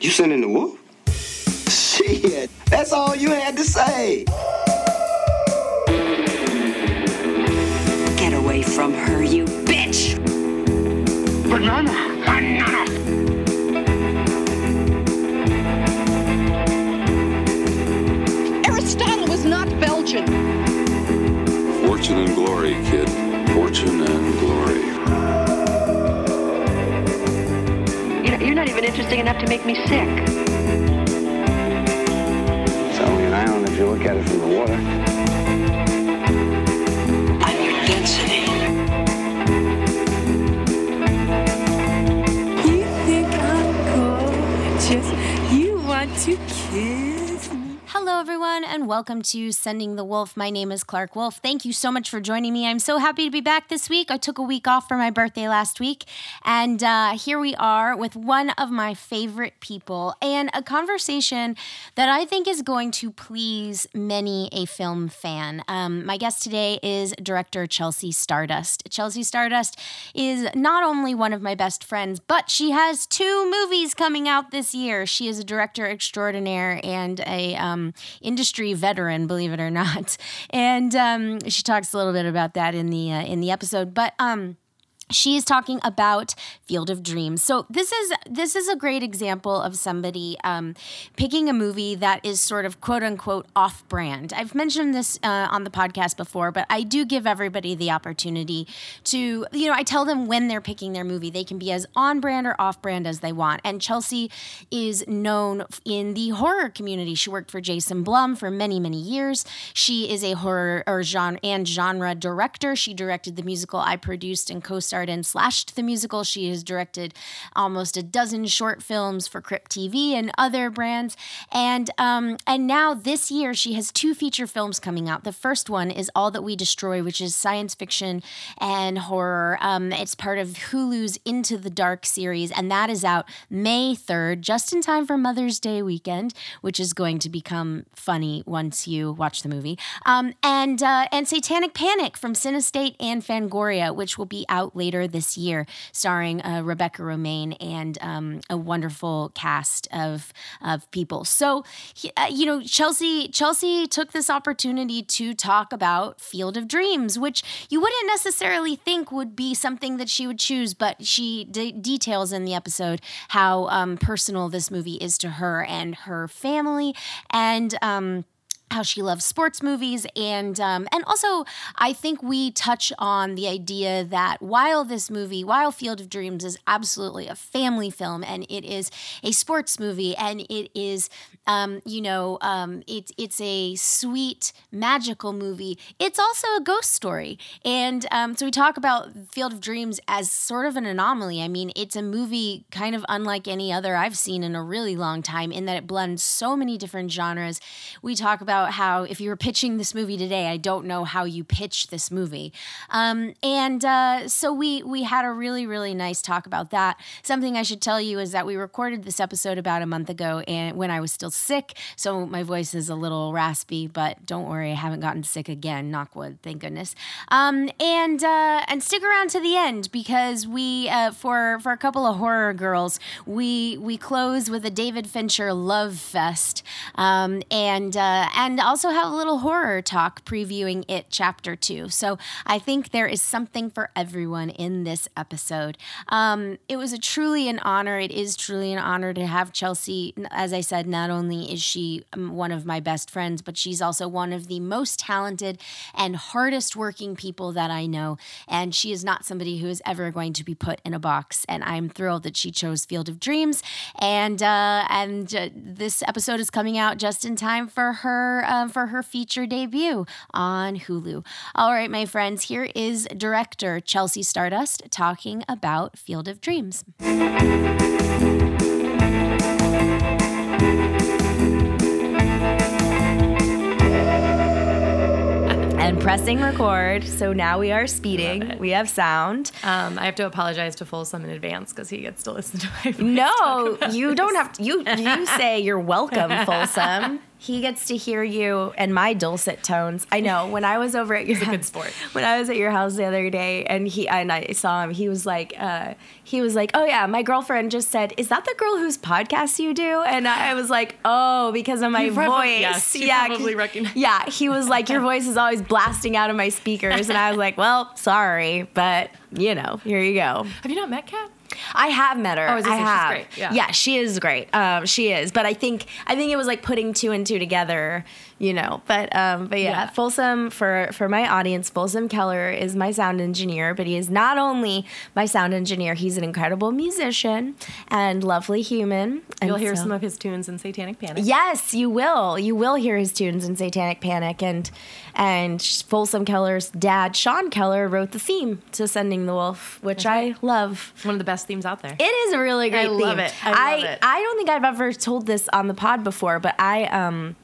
You sending the wolf? Shit, that's all you had to say. Get away from her, you bitch! Banana! Banana! Aristotle was not Belgian. Fortune and glory, kid. Fortune and glory. Not even interesting enough to make me sick. It's only an island if you look at it from the water. And welcome to Sending the Wolf. My name is Clark Wolf. Thank you so much for joining me. I'm so happy to be back this week. I took a week off for my birthday last week, and uh, here we are with one of my favorite people and a conversation that I think is going to please many a film fan. Um, my guest today is director Chelsea Stardust. Chelsea Stardust is not only one of my best friends, but she has two movies coming out this year. She is a director extraordinaire and a um, industry veteran, believe it or not. And um, she talks a little bit about that in the uh, in the episode. But um, she is talking about Field of Dreams. So this is this is a great example of somebody um, picking a movie that is sort of quote unquote off brand. I've mentioned this uh, on the podcast before, but I do give everybody the opportunity to you know I tell them when they're picking their movie they can be as on brand or off brand as they want. And Chelsea is known in the horror community. She worked for Jason Blum for many many years. She is a horror or genre and genre director. She directed the musical I produced and co-starred starred in Slashed the musical. She has directed almost a dozen short films for Crypt TV and other brands. And um, and now this year she has two feature films coming out. The first one is All That We Destroy, which is science fiction and horror. Um, it's part of Hulu's Into the Dark series, and that is out May 3rd, just in time for Mother's Day weekend, which is going to become funny once you watch the movie. Um, and uh, and Satanic Panic from Cinestate and Fangoria, which will be out later this year, starring uh, Rebecca Romaine and um, a wonderful cast of of people. So, uh, you know, Chelsea Chelsea took this opportunity to talk about Field of Dreams, which you wouldn't necessarily think would be something that she would choose, but she de- details in the episode how um, personal this movie is to her and her family, and. Um, how she loves sports movies. And um, and also I think we touch on the idea that while this movie while Field of Dreams is absolutely a family film and it is a sports movie and it is um, you know um, it's it's a sweet magical movie it's also a ghost story. And um, so we talk about Field of Dreams as sort of an anomaly. I mean it's a movie kind of unlike any other I've seen in a really long time in that it blends so many different genres. We talk about how if you were pitching this movie today, I don't know how you pitch this movie. Um, and uh, so we we had a really really nice talk about that. Something I should tell you is that we recorded this episode about a month ago, and when I was still sick, so my voice is a little raspy. But don't worry, I haven't gotten sick again. Knock wood, thank goodness. Um, and uh, and stick around to the end because we uh, for for a couple of horror girls, we we close with a David Fincher love fest, um, and uh, and also have a little horror talk previewing it chapter two. So I think there is something for everyone in this episode. Um, it was a truly an honor. It is truly an honor to have Chelsea. As I said, not only is she um, one of my best friends, but she's also one of the most talented and hardest working people that I know. And she is not somebody who is ever going to be put in a box. And I'm thrilled that she chose Field of Dreams. And uh, and uh, this episode is coming out just in time for her uh, for her feature debut on Hulu. All right, my friends, here is director Chelsea Stardust talking about Field of Dreams. And pressing record. So now we are speeding. We have sound. Um, I have to apologize to Folsom in advance because he gets to listen to my voice No, talk about you this. don't have to. You you say you're welcome, Folsom. He gets to hear you and my dulcet tones. I know. When I was over at your house- sport. When I was at your house the other day, and he and I saw him, he was like, uh, he was like, "Oh yeah, my girlfriend just said, is that the girl whose podcast you do?" And I was like, "Oh, because of my You probably- voice." yes, yeah, probably recognize- Yeah, he was like, "Your voice is always blasting out of my speakers," and I was like, "Well, sorry, but you know, here you go." Have you not met Kat? I have met her. Oh, I was I gonna she's have. great, yeah. she is great. Um, she is. But I think I think it was like putting two and two together, you know. But um, but yeah, Yeah. Folsom for for my audience, Folsom Keller is my sound engineer. But he is not only my sound engineer; he's an incredible musician and lovely human. You'll hear so- some of his tunes in Satanic Panic. Yes, you will. You will hear his tunes in Satanic Panic, and and Folsom Keller's dad, Sean Keller, wrote the theme to Sending the Wolf, which I love. One of the best themes out there. It is a really great I love theme. it. I love it. I don't think I've ever told this on the pod before, but I um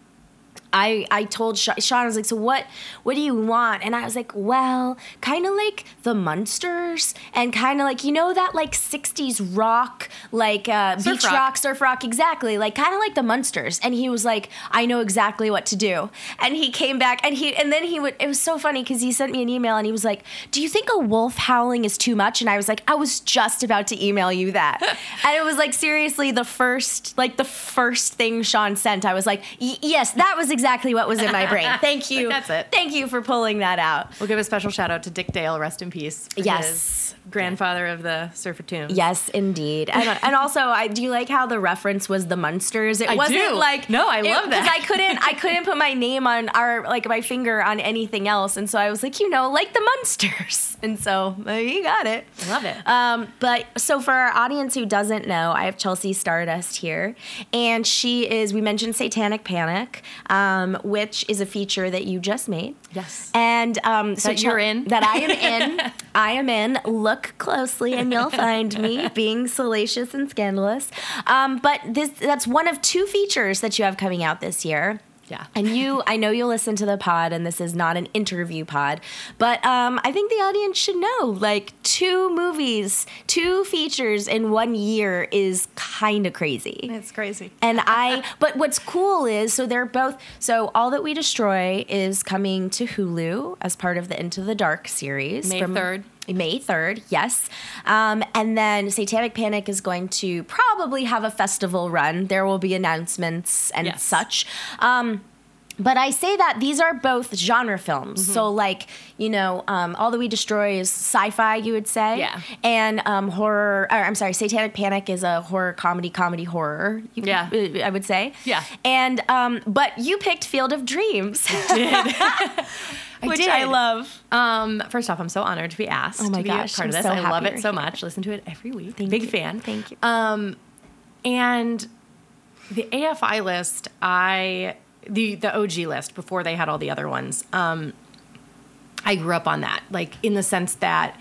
I I told Sean, Sean I was like, so what what do you want? And I was like, well, kind of like the Munsters and kind of like you know that like '60s rock, like uh, Surf beach rock. rock, surf rock, exactly, like kind of like the Munsters. And he was like, I know exactly what to do. And he came back and he and then he would. It was so funny because he sent me an email and he was like, Do you think a wolf howling is too much? And I was like, I was just about to email you that. and it was like seriously the first like the first thing Sean sent. I was like, Yes, that was exactly what was in my brain. Thank you. That's it. Thank you for pulling that out. We'll give a special shout out to Dick Dale, rest in peace. Yes. Grandfather of the Surfer Tunes. Yes, indeed. And, and also, I do you like how the reference was the Munsters? It I wasn't do. like No, I love that. because I couldn't I couldn't put my name on our like my finger on anything else, and so I was like, you know, like the Munsters, and so uh, you got it. I love it. Um, but so for our audience who doesn't know, I have Chelsea Stardust here, and she is. We mentioned Satanic Panic, um, which is a feature that you just made. Yes. And um, so That you're in. That I am in. I am in. Look closely, and you'll find me being salacious and scandalous. Um, but this that's one of two features that you have coming out this year. Yeah. And you, I know you'll listen to the pod, and this is not an interview pod, but um, I think the audience should know like two movies, two features in one year is kind of crazy. It's crazy. And I, but what's cool is, so they're both, so All That We Destroy is coming to Hulu as part of the Into the Dark series. May 3rd. May 3rd, yes. Um, and then Satanic Panic is going to probably have a festival run. There will be announcements and Yes. such. Um, but I say that these are both genre films. Mm-hmm. So, like, you know, um, All That We Destroy is sci fi, you would say. Yeah. And um, horror, or I'm sorry, Satanic Panic is a horror comedy, comedy horror. you- Yeah. I would say. Yeah. And, um, but you picked Field of Dreams. I Which did. I love. Um, first off, I'm so honored to be asked Oh my to be gosh, a part I'm of this. so I love it so here. much. Listen to it every week. Thank Big you. fan. Thank you. Um, and the AFI list, I the the OG list before they had all the other ones. Um, I grew up on that, like in the sense that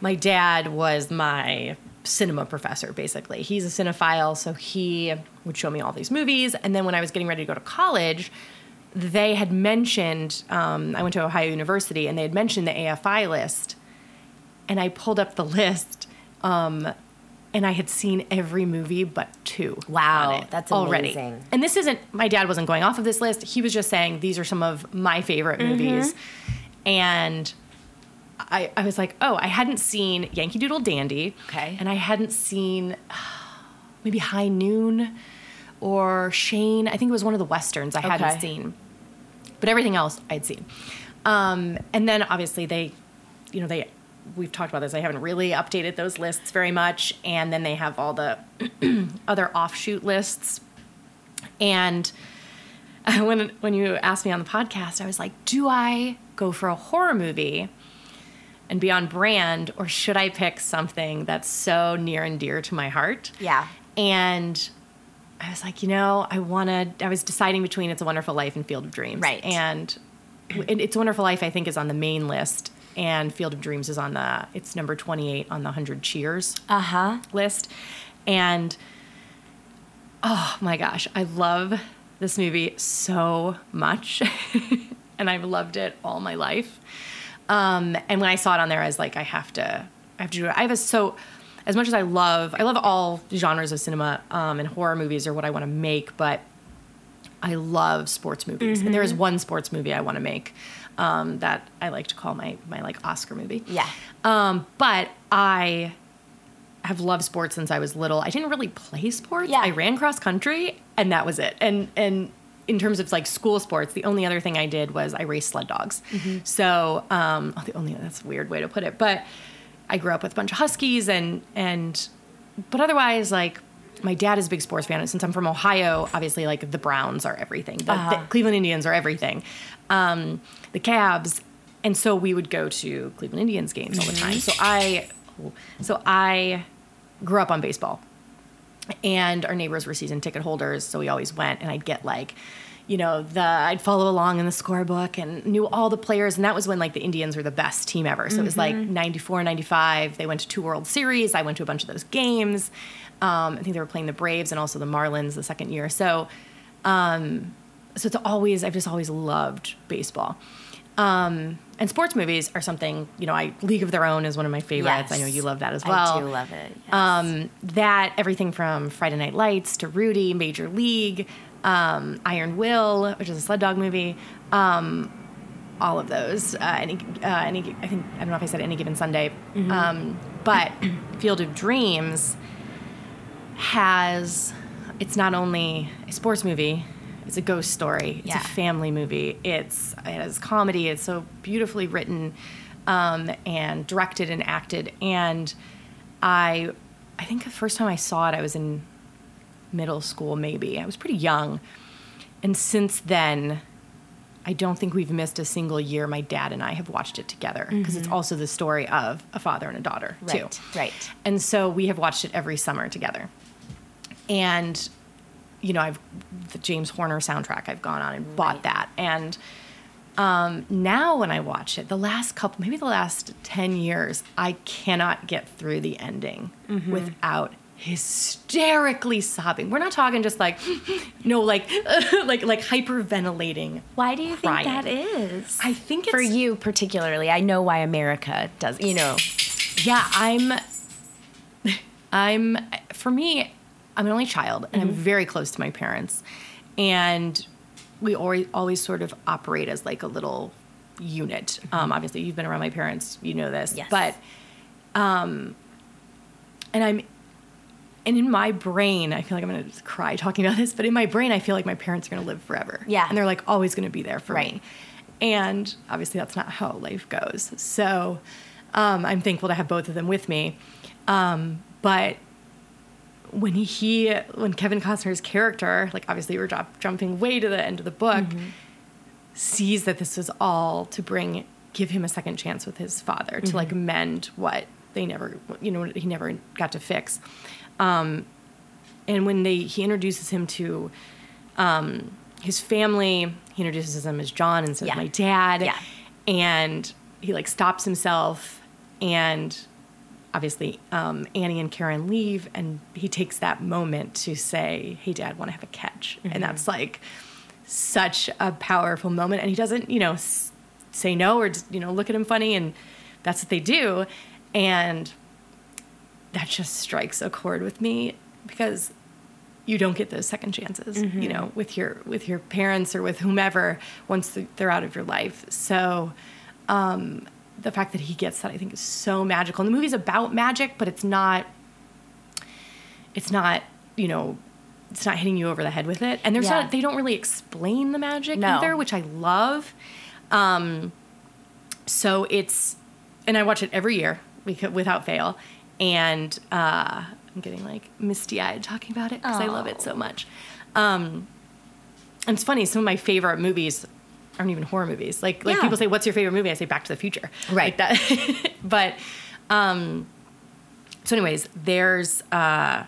my dad was my cinema professor basically he's a cinephile so he would show me all these movies and then when i was getting ready to go to college they had mentioned um, i went to ohio university and they had mentioned the afi list and i pulled up the list um, and i had seen every movie but two Wow, that's already amazing. and this isn't my dad wasn't going off of this list he was just saying these are some of my favorite Mm-hmm. movies and I, I was like, oh, I hadn't seen Yankee Doodle Dandy. Okay. And I hadn't seen maybe High Noon or Shane. I think it was one of the Westerns I Okay. hadn't seen. But everything else I'd seen. Um, and then obviously they, you know, they, we've talked about this, I haven't really updated those lists very much. And then they have all the other offshoot lists. And when when you asked me on the podcast, I was like, do I go for a horror movie and be on brand, or should I pick something that's so near and dear to my heart? Yeah. And I was like, you know, I want to. I was deciding between It's a Wonderful Life and Field of Dreams. Right. And It's a Wonderful Life, I think, is on the main list, and Field of Dreams is on the. It's number twenty-eight on the Hundred Cheers Uh huh. list. And oh my gosh, I love this movie so much. and I've loved it all my life. Um, and when I saw it on there, I was like, I have to, I have to do it. I have a so, as much as I love, I love all genres of cinema, um, and horror movies are what I want to make, but I love sports movies, and there is one sports movie I want to make um, that I like to call my my like Oscar movie. Yeah. Um, but I have loved sports since I was little. I didn't really play sports. Yeah. I ran cross country, and that was it. And and in terms of like school sports, the only other thing I did was I raced sled dogs. So um, oh, the only that's a weird way to put it, but I grew up with a bunch of huskies and and but otherwise like. My dad is a big sports fan, and since I'm from Ohio, obviously, like the Browns are everything. The, the Cleveland Indians are everything. Um, the Cavs, and so we would go to Cleveland Indians games all the time. So I, so I grew up on baseball, and our neighbors were season ticket holders, so we always went, and I'd get like, you know, the I'd follow along in the scorebook and knew all the players, and that was when like the Indians were the best team ever. So it was like 94, 95. They went to two World Series. I went to a bunch of those games. Um, I think they were playing the Braves and also the Marlins the second year. So, um, so it's always I've just always loved baseball. Um, and sports movies are something you know. I League of Their Own is one of my favorites. I know you love that as well. I do love it. yes. Um, that everything from Friday Night Lights to Rudy, Major League, um, Iron Will, which is a sled dog movie. Um, all of those. Uh, any, uh, any. I think I don't know if I said any given Sunday, um, but Field of Dreams has. It's not only a sports movie. It's a ghost story. It's Yeah. a family movie. It's it has comedy. It's so beautifully written um, and directed and acted. And I, I think the first time I saw it, I was in middle school. Maybe I was pretty young. And since then, I don't think we've missed a single year. My dad and I have watched it together because it's also the story of a father and a daughter too. Right, right. And so we have watched it every summer together. And you know, I've the James Horner soundtrack. I've gone on and bought that. And um, now when I watch it, the last couple, maybe the last ten years, I cannot get through the ending Mm-hmm. without hysterically sobbing. We're not talking just like, no, like, like, like hyperventilating. Why do you think that is? I think for you particularly. I know why America does. You know. Yeah, I'm. I'm. For me, I'm an only child, and I'm very close to my parents, and we always always sort of operate as like a little unit. Um, obviously, you've been around my parents, you know this, Yes. but, um, and I'm. And in my brain, I feel like I'm gonna cry talking about this, but in my brain, I feel like my parents are gonna live forever. Yeah. And they're like always gonna be there for Right. me. And obviously, that's not how life goes. So um, I'm thankful to have both of them with me. Um, but when he, when Kevin Costner's character, like obviously we're drop, jumping way to the end of the book, sees that this was all to bring, give him a second chance with his father to like mend what they never, you know, he never got to fix. Um, and when they, he introduces him to um, his family, he introduces him as John and says, Yeah. my dad. Yeah. And he like stops himself and obviously um, Annie and Karen leave, and he takes that moment to say, "Hey, Dad, want to have a catch?" And that's like such a powerful moment. And he doesn't, you know, s- say no or just, you know look at him funny, and that's what they do, and that just strikes a chord with me because you don't get those second chances, you know, with your with your parents or with whomever once th- they're out of your life. So um, the fact that he gets that, I think, is so magical. And the movie's about magic, but it's not. It's not, you know, it's not hitting you over the head with it. And there's Yeah. not. They don't really explain the magic No. either, which I love. Um, so it's, and I watch it every year without fail. And uh, I'm getting like misty eyed talking about it because I love it so much. Um, and it's funny, some of my favorite movies aren't even horror movies. Like like Yeah. people say, "What's your favorite movie?" I say Back to the Future. Right. Like that. but um, so, anyways, there's uh,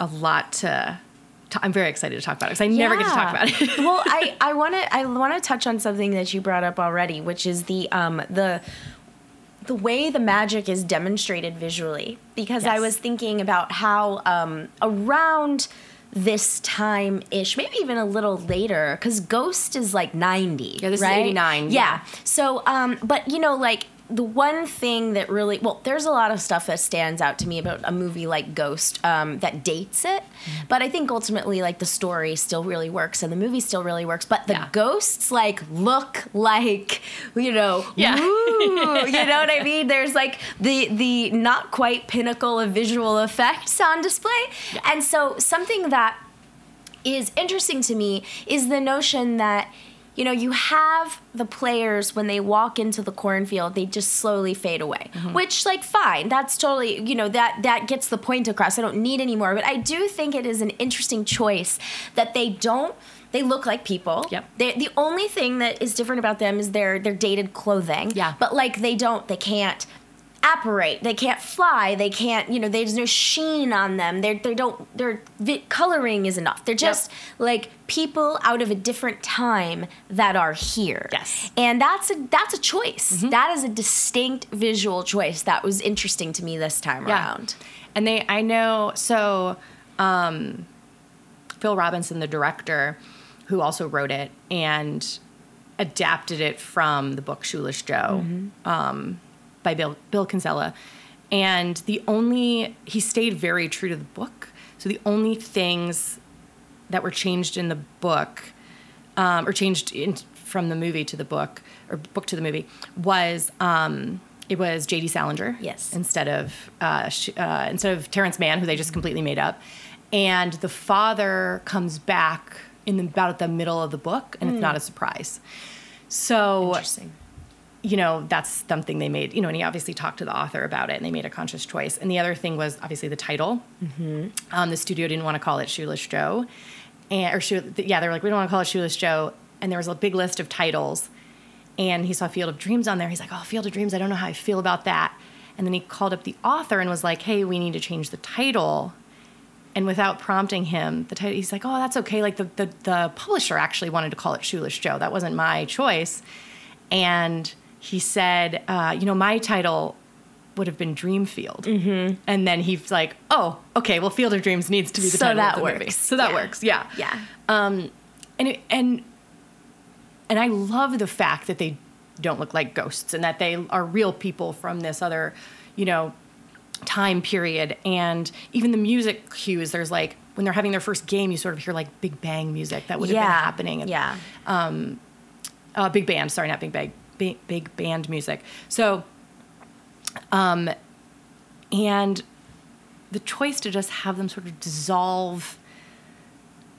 a lot to. I'm very excited to talk about it because I never get to talk about it. well, I I want to I want to touch on something that you brought up already, which is the um the the way the magic is demonstrated visually because I was thinking about how um, around this time ish, maybe even a little later, because Ghost is like 90. Yeah, this is 89, Yeah. yeah. So, um, but you know, like the one thing that really well, there's a lot of stuff that stands out to me about a movie like Ghost um, that dates it, Mm-hmm. but I think ultimately like the story still really works and the movie still really works. But the Yeah. ghosts like look like you know, Yeah. woo, you know what I mean? There's like the the not quite pinnacle of visual effects on display, and so something that is interesting to me is the notion that you know you have the players when they walk into the cornfield they just slowly fade away mm-hmm. which like fine that's totally you know that that gets the point across i don't need any more but i do think it is an interesting choice that they don't they look like people. Yep. They, the only thing that is different about them is their their dated clothing. Yeah. But like they don't, they can't apparate. They can't fly. They can't. You know, there's no sheen on them. They're, they don't. Their coloring is enough. They're just like people out of a different time that are here. Yes. And that's a that's a choice. That is a distinct visual choice that was interesting to me this time around. And they, I know, so um, Phil Robinson, the director, who also wrote it and adapted it from the book Shoeless Joe um, by Bill, Bill Kinsella. And the only, he stayed very true to the book. So the only things that were changed in the book, um, or changed in, from the movie to the book, or book to the movie, was um, it was J.D. Salinger. Yes. Instead of uh, sh- uh, instead of Terrence Mann, who they just completely made up, and the father comes back in the, about the middle of the book, and it's not a surprise. So Interesting. You know, that's something they made, you know, and he obviously talked to the author about it and they made a conscious choice. And the other thing was obviously the title. Um, the studio didn't want to call it Shoeless Joe. And, or Shoe, yeah, they were like, we don't want to call it Shoeless Joe. And there was a big list of titles. And he saw Field of Dreams on there. He's like, oh, Field of Dreams, I don't know how I feel about that. And then he called up the author and was like, hey, we need to change the title. And without prompting him, the title, he's like, oh, that's okay. Like the, the, the publisher actually wanted to call it Shoeless Joe. That wasn't my choice. And he said, uh, you know, my title would have been Dreamfield. Mm-hmm. And then he's like, oh, okay, well, Field of Dreams needs to be the So title that of the movie. works. So that Yeah. works, yeah. Yeah. Um, and it, and and I love the fact that they don't look like ghosts and that they are real people from this other, you know, time period. And even the music cues, there's like when they're having their first game, you sort of hear like Big Bang music that would have yeah. been happening. Yeah. uh, big band. Sorry, not big bang. Big, big band music. So, um, and the choice to just have them sort of dissolve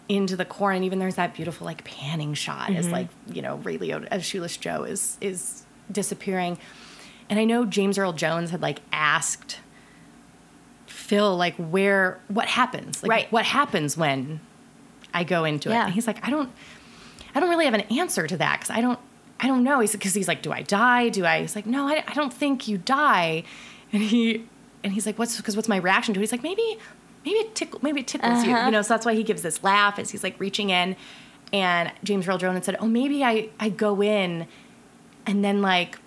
into the core, and even there's that beautiful like panning shot as like you know Ray Liotta as Shoeless Joe is is disappearing. And I know James Earl Jones had like asked Phil like where what happens like Right. what happens when I go into it. And he's like I don't I don't really have an answer to that because I don't I don't know. He's because he's like, do I die? Do I? He's like, no, I, I don't think you die. And he and he's like, what's because what's my reaction to it? He's like, maybe maybe it tickle maybe it tickles you, you uh-huh. know. So that's why he gives this laugh as he's like reaching in. And James Earl Jones said, oh, maybe I I go in, and then like,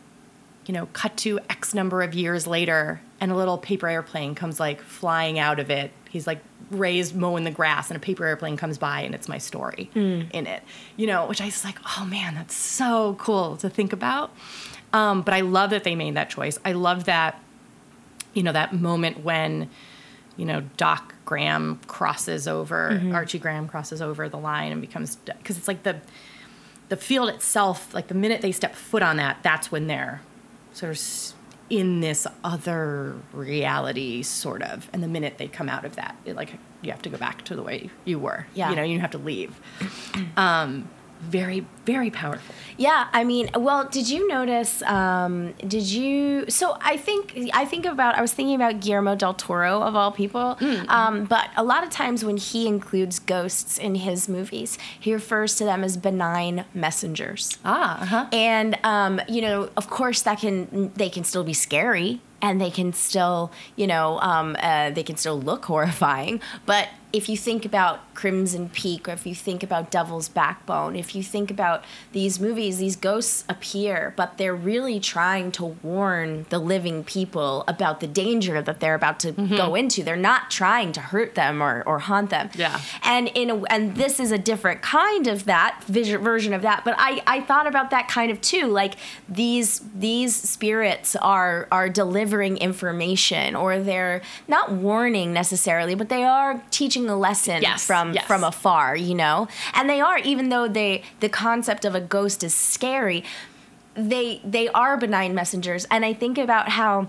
you know, cut to X number of years later, and a little paper airplane comes like flying out of it. He's like raised mowing the grass, and a paper airplane comes by, and it's my story in it. You know, which I was like, oh man, that's so cool to think about. Um, but I love that they made that choice. I love that, you know, that moment when, you know, Doc Graham crosses over, Archie Graham crosses over the line and becomes, because it's like the, the field itself, like the minute they step foot on that, that's when they're sort of in this other reality, sort of. And the minute they come out of that, it, like you have to go back to the way you were. Yeah. You know, you have to leave. Um, very, very powerful. Yeah, I mean, well, did you notice? Um, did you? So I think I think about. I was thinking about Guillermo del Toro of all people. Um, but a lot of times when he includes ghosts in his movies, he refers to them as benign messengers. Ah, uh-huh. And um, you know, of course, that can they can still be scary, and they can still, you know, um, uh, they can still look horrifying. But if you think about Crimson Peak or if you think about Devil's Backbone, if you think about these movies, these ghosts appear, but they're really trying to warn the living people about the danger that they're about to mm-hmm. go into. They're not trying to hurt them or, or haunt them. Yeah. And in a, and this is a different kind of that vision, version of that. But I, I thought about that kind of too. Like these these spirits are are delivering information or they're not warning necessarily, but they are teaching a lesson Yes, from yes. from afar, you know? And they are, even though they the concept of a ghost is scary, they they are benign messengers. And I think about how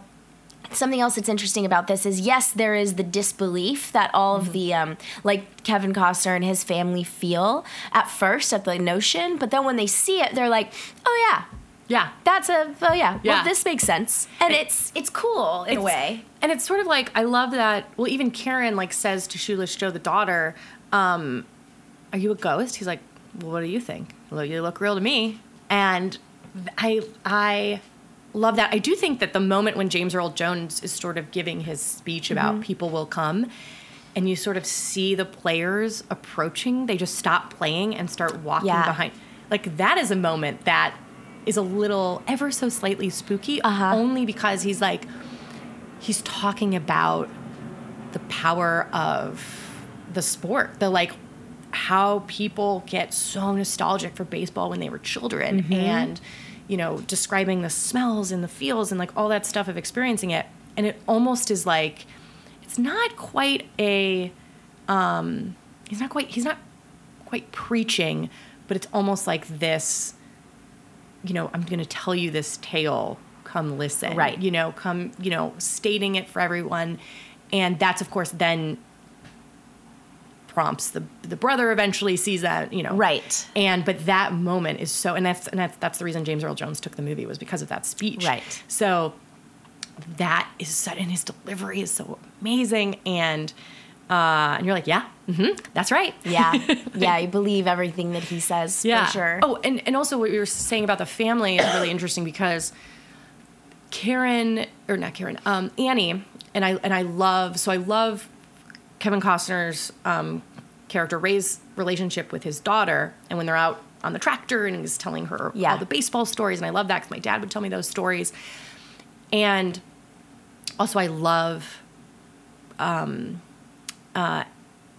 something else that's interesting about this is yes there is the disbelief that all of the um, like kevin costner and his family feel at first at the notion but then when they see it they're like oh yeah Yeah. that's a oh yeah, Yeah. well this makes sense and it's it's cool in a way And it's sort of like I love that. Well, even Karen like says to Shoeless Joe, the daughter, um, "Are you a ghost?" He's like, "Well, what do you think? Well, you look real to me." And I I love that. I do think that the moment when James Earl Jones is sort of giving his speech about Mm-hmm. people will come. And you sort of see the players approaching, they just stop playing and start walking Yeah. behind. Like, that is a moment that is a little, ever so slightly spooky, Uh-huh. only because he's like, he's talking about the power of the sport the like how people get so nostalgic for baseball when they were children Mm-hmm. and you know describing the smells and the feels and like all that stuff of experiencing it and it almost is like it's not quite a um he's not quite he's not quite preaching but it's almost like this you know i'm going to tell you this tale come listen Right. you know come you know stating it for everyone and that's of course then prompts the the brother eventually sees that you know Right. and but that moment is so and that's and that's that's the reason James Earl Jones took the movie was because of that speech Right. so that is so and his delivery is so amazing and uh and you're like yeah hmm that's right yeah yeah you believe everything that he says yeah. for sure Oh, and, and also what you were saying about the family is really interesting because Karen or not Karen, um, Annie, and I and I love so I love Kevin Costner's um, character Ray's relationship with his daughter, and when they're out on the tractor and he's telling her Yeah. all the baseball stories, and I love that because my dad would tell me those stories, and also I love um, uh,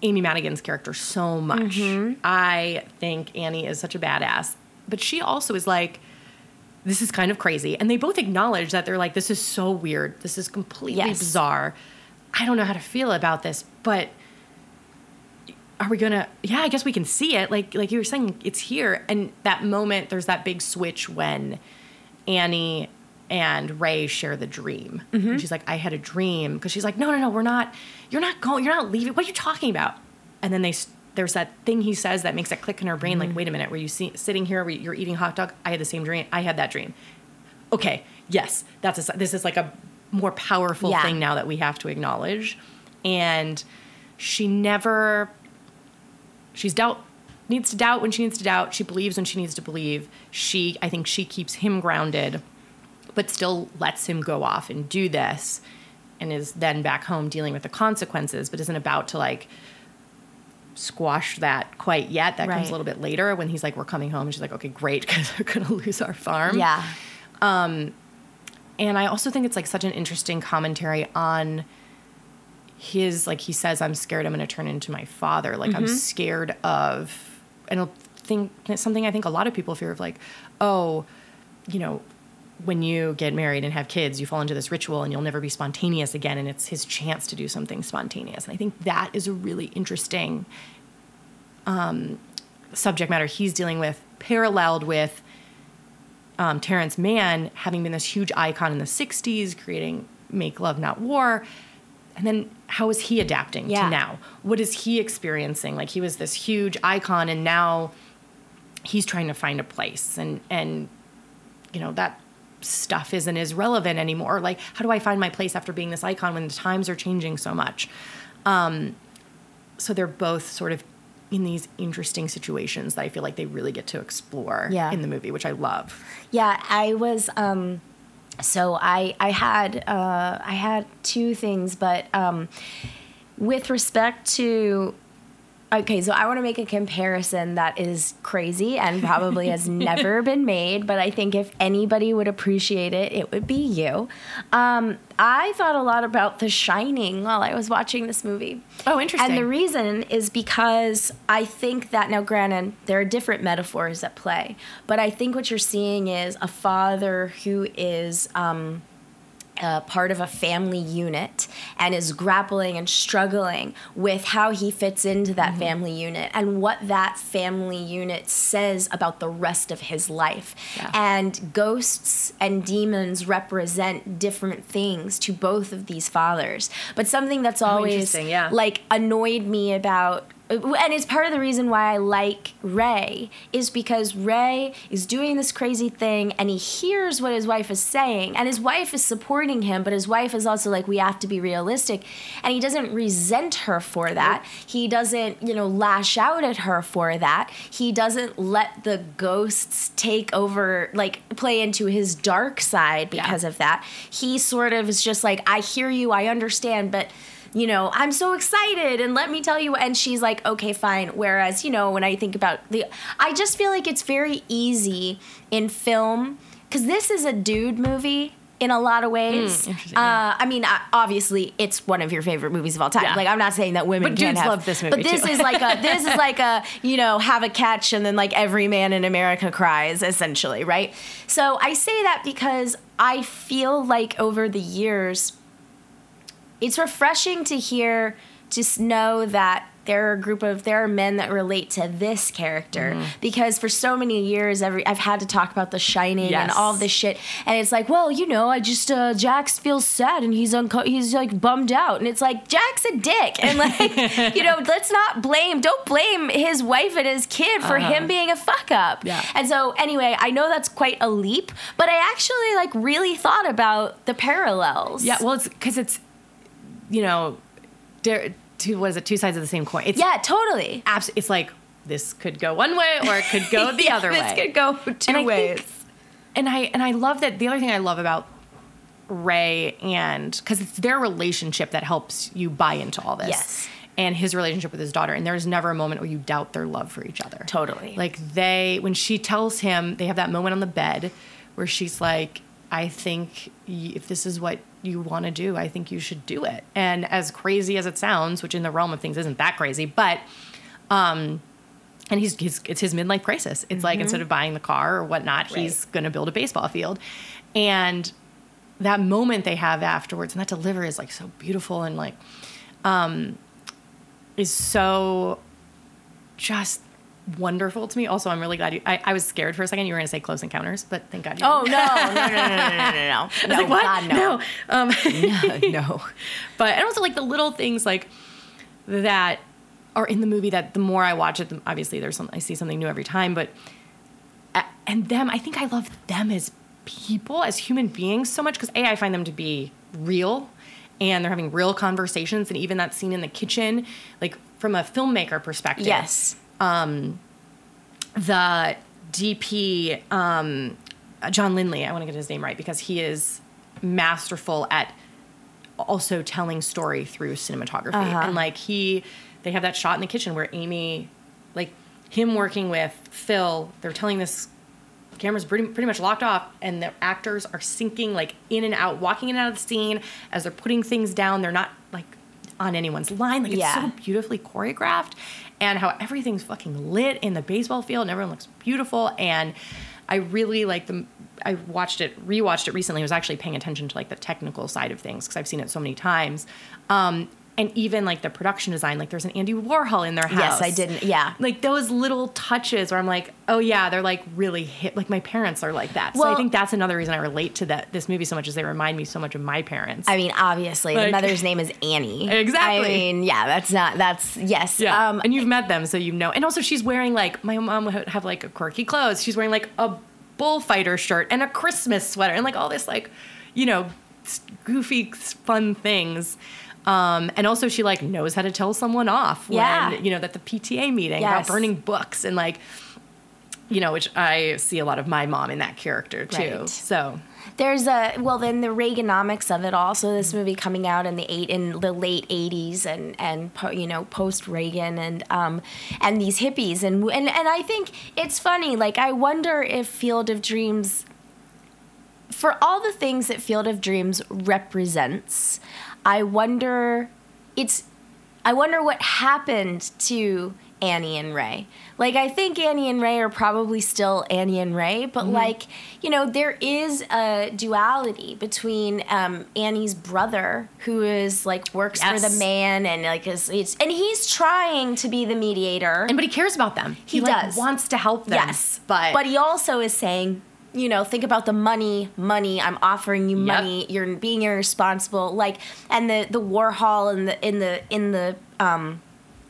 Amy Madigan's character so much. I think Annie is such a badass, but she also is like, this is kind of crazy. And they both acknowledge that they're like, this is so weird. This is completely Yes. bizarre. I don't know how to feel about this, but are we gonna yeah i guess we can see it like like you were saying it's here and that moment there's that big switch when annie and ray share the dream. Mm-hmm. And she's like i had a dream. Because she's like no no no we're not you're not going you're not leaving what are you talking about? And then they there's that thing he says that makes that click in her brain like mm-hmm. wait a minute were you see, sitting here where you're eating hot dog? I had the same dream i had that dream. Okay yes that's a, this is like a more powerful Yeah. thing now that we have to acknowledge. And she never she's doubt needs to doubt when she needs to doubt. She believes when she needs to believe. She i think she keeps him grounded but still lets him go off and do this and is then back home dealing with the consequences but isn't about to like squash that quite yet. That comes a little bit later when he's like we're coming home. And she's like okay great because we're gonna lose our farm. Yeah. Um, and I also think it's like such an interesting commentary on his like he says I'm scared I'm going to turn into my father. Like I'm mm-hmm. scared of and I think it's something I think a lot of people fear of like oh you know when you get married and have kids you fall into this ritual and you'll never be spontaneous again and it's his chance to do something spontaneous and I think that is a really interesting um, subject matter he's dealing with paralleled with um, Terrence Mann having been this huge icon in the 60s, creating Make Love Not War. And then how is he adapting Yeah. to now? What is he experiencing? Like he was this huge icon and now he's trying to find a place and and you know that stuff isn't as relevant anymore. Like how do I find my place after being this icon when the times are changing so much? Um, so they're both sort of in these interesting situations that I feel like they really get to explore Yeah. in the movie, which I love. Yeah, I was. Um, so I I had uh, I had two things, but um, with respect to okay so i want to make a comparison that is crazy and probably has never been made but i think if anybody would appreciate it it would be you um, i thought a lot about the shining while i was watching this movie Oh, interesting. and the reason is because I think that now, granted, there are different metaphors at play, but I think what you're seeing is a father who is. Um, uh, part of a family unit and is grappling and struggling with how he fits into that Mm-hmm. family unit and what that family unit says about the rest of his life. Yeah. And ghosts and demons represent different things to both of these fathers. But something that's always interesting, yeah. like annoyed me about and it's part of the reason why I like Ray is because Ray is doing this crazy thing and he hears what his wife is saying. And his wife is supporting him but his wife is also like we have to be realistic. And he doesn't resent her for that. He doesn't you know lash out at her for that. He doesn't let the ghosts take over like play into his dark side because of that. He sort of is just like I hear you I understand but you know, I'm so excited and let me tell you. And she's like, okay, fine. Whereas, you know, when I think about the, I just feel like it's very easy in film because this is a dude movie in a lot of ways. Interesting, uh. I mean, uh, obviously, it's one of your favorite movies of all time. Yeah. Like, I'm not saying that women But can't dudes have, love this movie, But this too. is like a, this is like a, you know, have a catch and then like every man in America cries, essentially, right? So I say that because I feel like over the years, it's refreshing to hear just know that there are a group of there are men that relate to this character. Mm-hmm. because for so many years every I've had to talk about the shining and all this shit. And it's like well you know I just uh Jax feels sad and he's unco- he's like bummed out. And it's like Jack's a dick. And like you know let's not blame don't blame his wife and his kid for him being a fuck up. Uh-huh. Yeah. and so anyway I know that's quite a leap but I actually like really thought about the parallels. Yeah, well, it's because it's, you know, there, two, what is it, two sides of the same coin. It's yeah totally abs- It's like this could go one way or it could go the Yeah, other this way. This could go two And ways. think- and I and I love that. The other thing I love about Ray and because it's their relationship that helps you buy into all this. Yes. And his relationship with his daughter, and there's never a moment where you doubt their love for each other. Totally. Like they, when she tells him, they have that moment on the bed where she's like, "I think if this is what you want to do, I think you should do it." And as crazy as it sounds, which in the realm of things isn't that crazy, but um, and he's, he's it's his midlife crisis. It's like instead of buying the car or whatnot, he's going to build a baseball field, and that moment they have afterwards and that delivery is like so beautiful and like um is so just wonderful to me. Also, I'm really glad you. I, I was scared for a second. You were going to say Close Encounters, but thank God you. Oh no, no, no, no, no, no, no, no, no. No, like, what? God, no. Um, No, no. but and also like the little things like that are in the movie that the more I watch it, obviously there's some I see something new every time. But and them, I think I love them as people, as human beings so much because a I find them to be real, and they're having real conversations, and even that scene in the kitchen, like from a filmmaker perspective, Yes. The DP, um, John Lindley, I want to get his name right because he is masterful at also telling story through cinematography. And like he, they have that shot in the kitchen where Amy, like him working with Phil, they're telling this camera's pretty, pretty much locked off and the actors are sinking like in and out walking in and out of the scene as they're putting things down they're not like on anyone's line like it's Yeah. so beautifully choreographed and how everything's fucking lit in the baseball field and everyone looks beautiful. And i really like the i watched it rewatched it recently. I was actually paying attention to like the technical side of things because i've seen it so many times. Um, and even like the production design like there's an andy warhol in their house Yes, I didn't. Yeah. like those little touches where I'm like, oh yeah, they're like really hit. Like my parents are like that. so I think that's another reason I relate to that this movie so much is they remind me so much of my parents. I mean, obviously, the mother's name is Annie. Exactly. I mean, yeah, that's not. That's yes. yeah, Um, and you've met them, so you know. And also, she's wearing like my mom would have like a quirky clothes. She's wearing like a bullfighter shirt and a Christmas sweater and like all this like, you know, goofy fun things. Um, and also, she like knows how to tell someone off. When, Yeah. you know, that the PTA meeting Yes. about burning books and like you know, which I see a lot of my mom in that character too. Right. So There's a well, then the Reaganomics of it also. This movie coming out in the eight in the late '80s and and po, you know post Reagan and um and these hippies and and and I think it's funny. Like I wonder if Field of Dreams, for all the things that Field of Dreams represents, I wonder it's I wonder what happened to Annie and Ray. Like I think Annie and Ray are probably still Annie and Ray, but like you know there is a duality between um, Annie's brother who is like works for the man and like is it's, and he's trying to be the mediator. and but he cares about them. He like, does. wants to help them. Yes, but but he also is saying, you know, think about the money, money. I'm offering you Yep. money. You're being irresponsible. Like, and the the Warhol in the in the in the um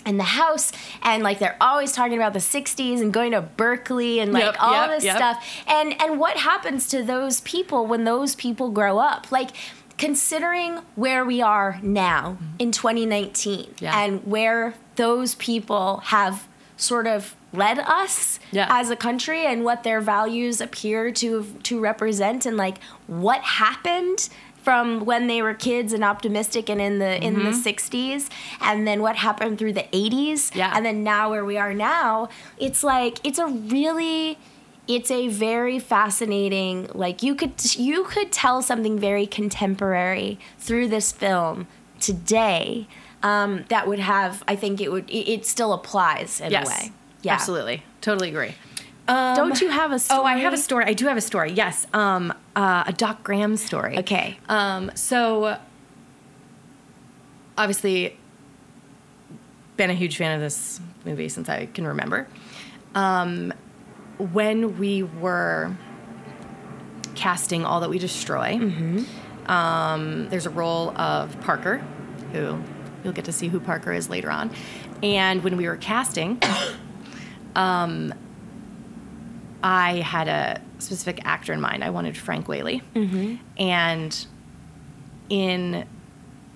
in the house and like they're always talking about the 60s and going to Berkeley and like Yep, all yep, this yep. stuff and and what happens to those people when those people grow up like considering where we are now in 2019 Mm-hmm. Yeah. and where those people have sort of led us Yeah. as a country and what their values appear to to represent and like what happened from when they were kids and optimistic and in the in the 60s and then what happened through the 80s Yeah. and then now where we are now it's like it's a really it's a very fascinating like you could you could tell something very contemporary through this film today um, that would have i think it would it, it still applies in yes, a way yeah absolutely, totally agree. don't you have a story Oh, I have a story. I do have a story. Yes, um, uh, a Doc Graham story. okay Um, so obviously been a huge fan of this movie since I can remember. Um, when we were casting All That We Destroy, um, there's a role of Parker, who you'll get to see who Parker is later on. And when we were casting, um, I had a specific actor in mind. I wanted Frank Whaley. And in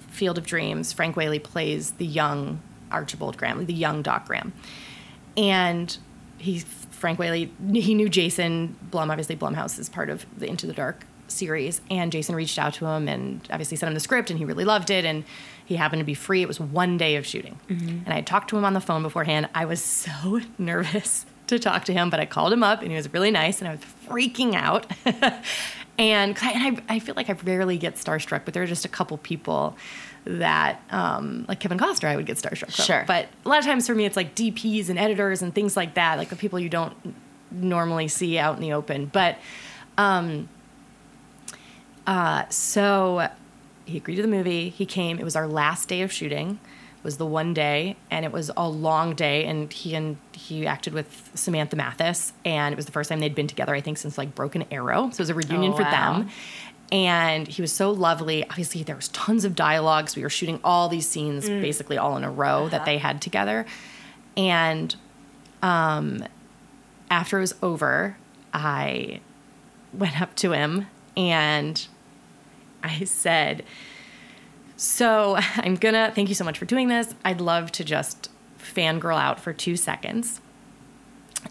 Field of Dreams, Frank Whaley plays the young Archibald Graham, the young Doc Graham. And he, Frank Whaley, he knew Jason Blum. Obviously, Blumhouse is part of the Into the Dark series. And Jason reached out to him and obviously sent him the script, and he really loved it. And he happened to be free. It was one day of shooting. And I had talked to him on the phone beforehand. I was so nervous to talk to him, but I called him up, and he was really nice, and I was freaking out. and I, and I, I feel like I rarely get starstruck, but there are just a couple people that, um, like Kevin Costner, I would get starstruck from. Sure. But a lot of times for me, it's like DPs and editors and things like that, like the people you don't normally see out in the open. But um, uh, so he agreed to the movie. He came. It was our last day of shooting. It was the one day, and it was a long day. And he and he acted with Samantha Mathis, and it was the first time they'd been together. I think since like Broken Arrow. So it was a reunion Oh, for wow. them. And he was so lovely. Obviously, there was tons of dialogues. We were shooting all these scenes basically all in a row that they had together. And um, after it was over, I went up to him and I said, So I'm gonna thank you so much for doing this. I'd love to just fangirl out for two seconds.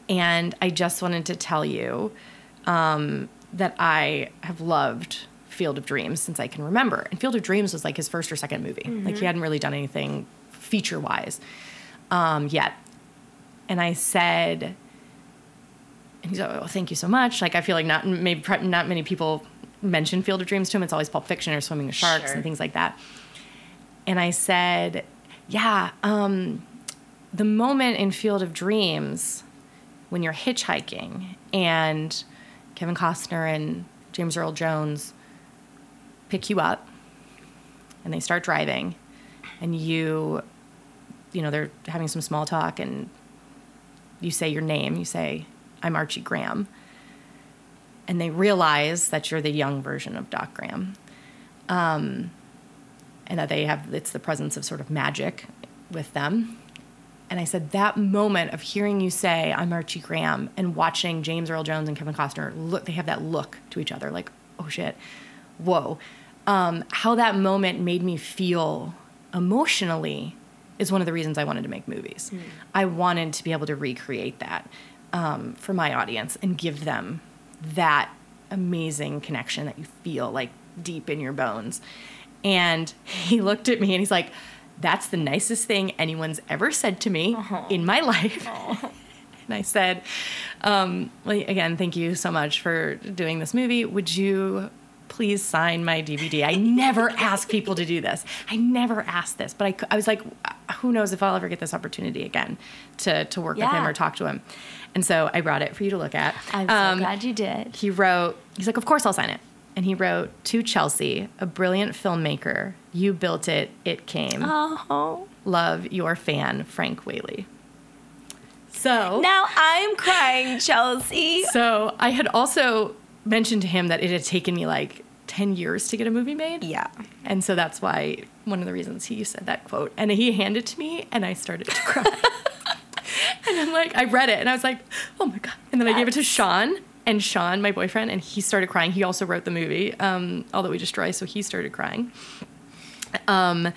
And I just wanted to tell you um, that I have loved Field of Dreams since I can remember. And Field of Dreams was like his first or second movie. Like he hadn't really done anything feature wise um, yet. And I said, and he's like, oh, thank you so much. Like, I feel like not maybe not many people mention Field of Dreams to him. It's always Pulp Fiction or Swimming with Sharks Sure. and things like that. And I said, yeah, um, the moment in Field of Dreams when you're hitchhiking and Kevin Costner and James Earl Jones pick you up and they start driving and you you know they're having some small talk and you say your name you say i'm archie graham and they realize that you're the young version of doc graham um, and that they have it's the presence of sort of magic with them and i said that moment of hearing you say i'm archie graham and watching james earl jones and kevin costner look they have that look to each other like oh shit whoa um, how that moment made me feel emotionally is one of the reasons I wanted to make movies. I wanted to be able to recreate that. um, for my audience and give them that amazing connection that you feel like deep in your bones. And he looked at me and he's like, That's the nicest thing anyone's ever said to me in my life. and I said, um, well, again, thank you so much for doing this movie. Would you please sign my DVD? I never ask people to do this. I never ask this, but I, I was like, who knows if I'll ever get this opportunity again to, to work with him or talk to him. And so I brought it for you to look at. I'm so Um, glad you did. he wrote, he's like, of course I'll sign it. And he wrote to Chelsea, a brilliant filmmaker. You built it, it came. Oh. Love your fan, Frank Whaley. So Now I'm crying, Chelsea. so I had also mentioned to him that it had taken me like 10 years to get a movie made. Yeah. And so that's why one of the reasons he said that quote. And he handed it to me and I started to cry. and I'm like, I read it and I was like, oh my God. And then I gave it to Sean and Sean, my boyfriend, and he started crying. He also wrote the movie, um, All That We Destroy, so he started crying. Um,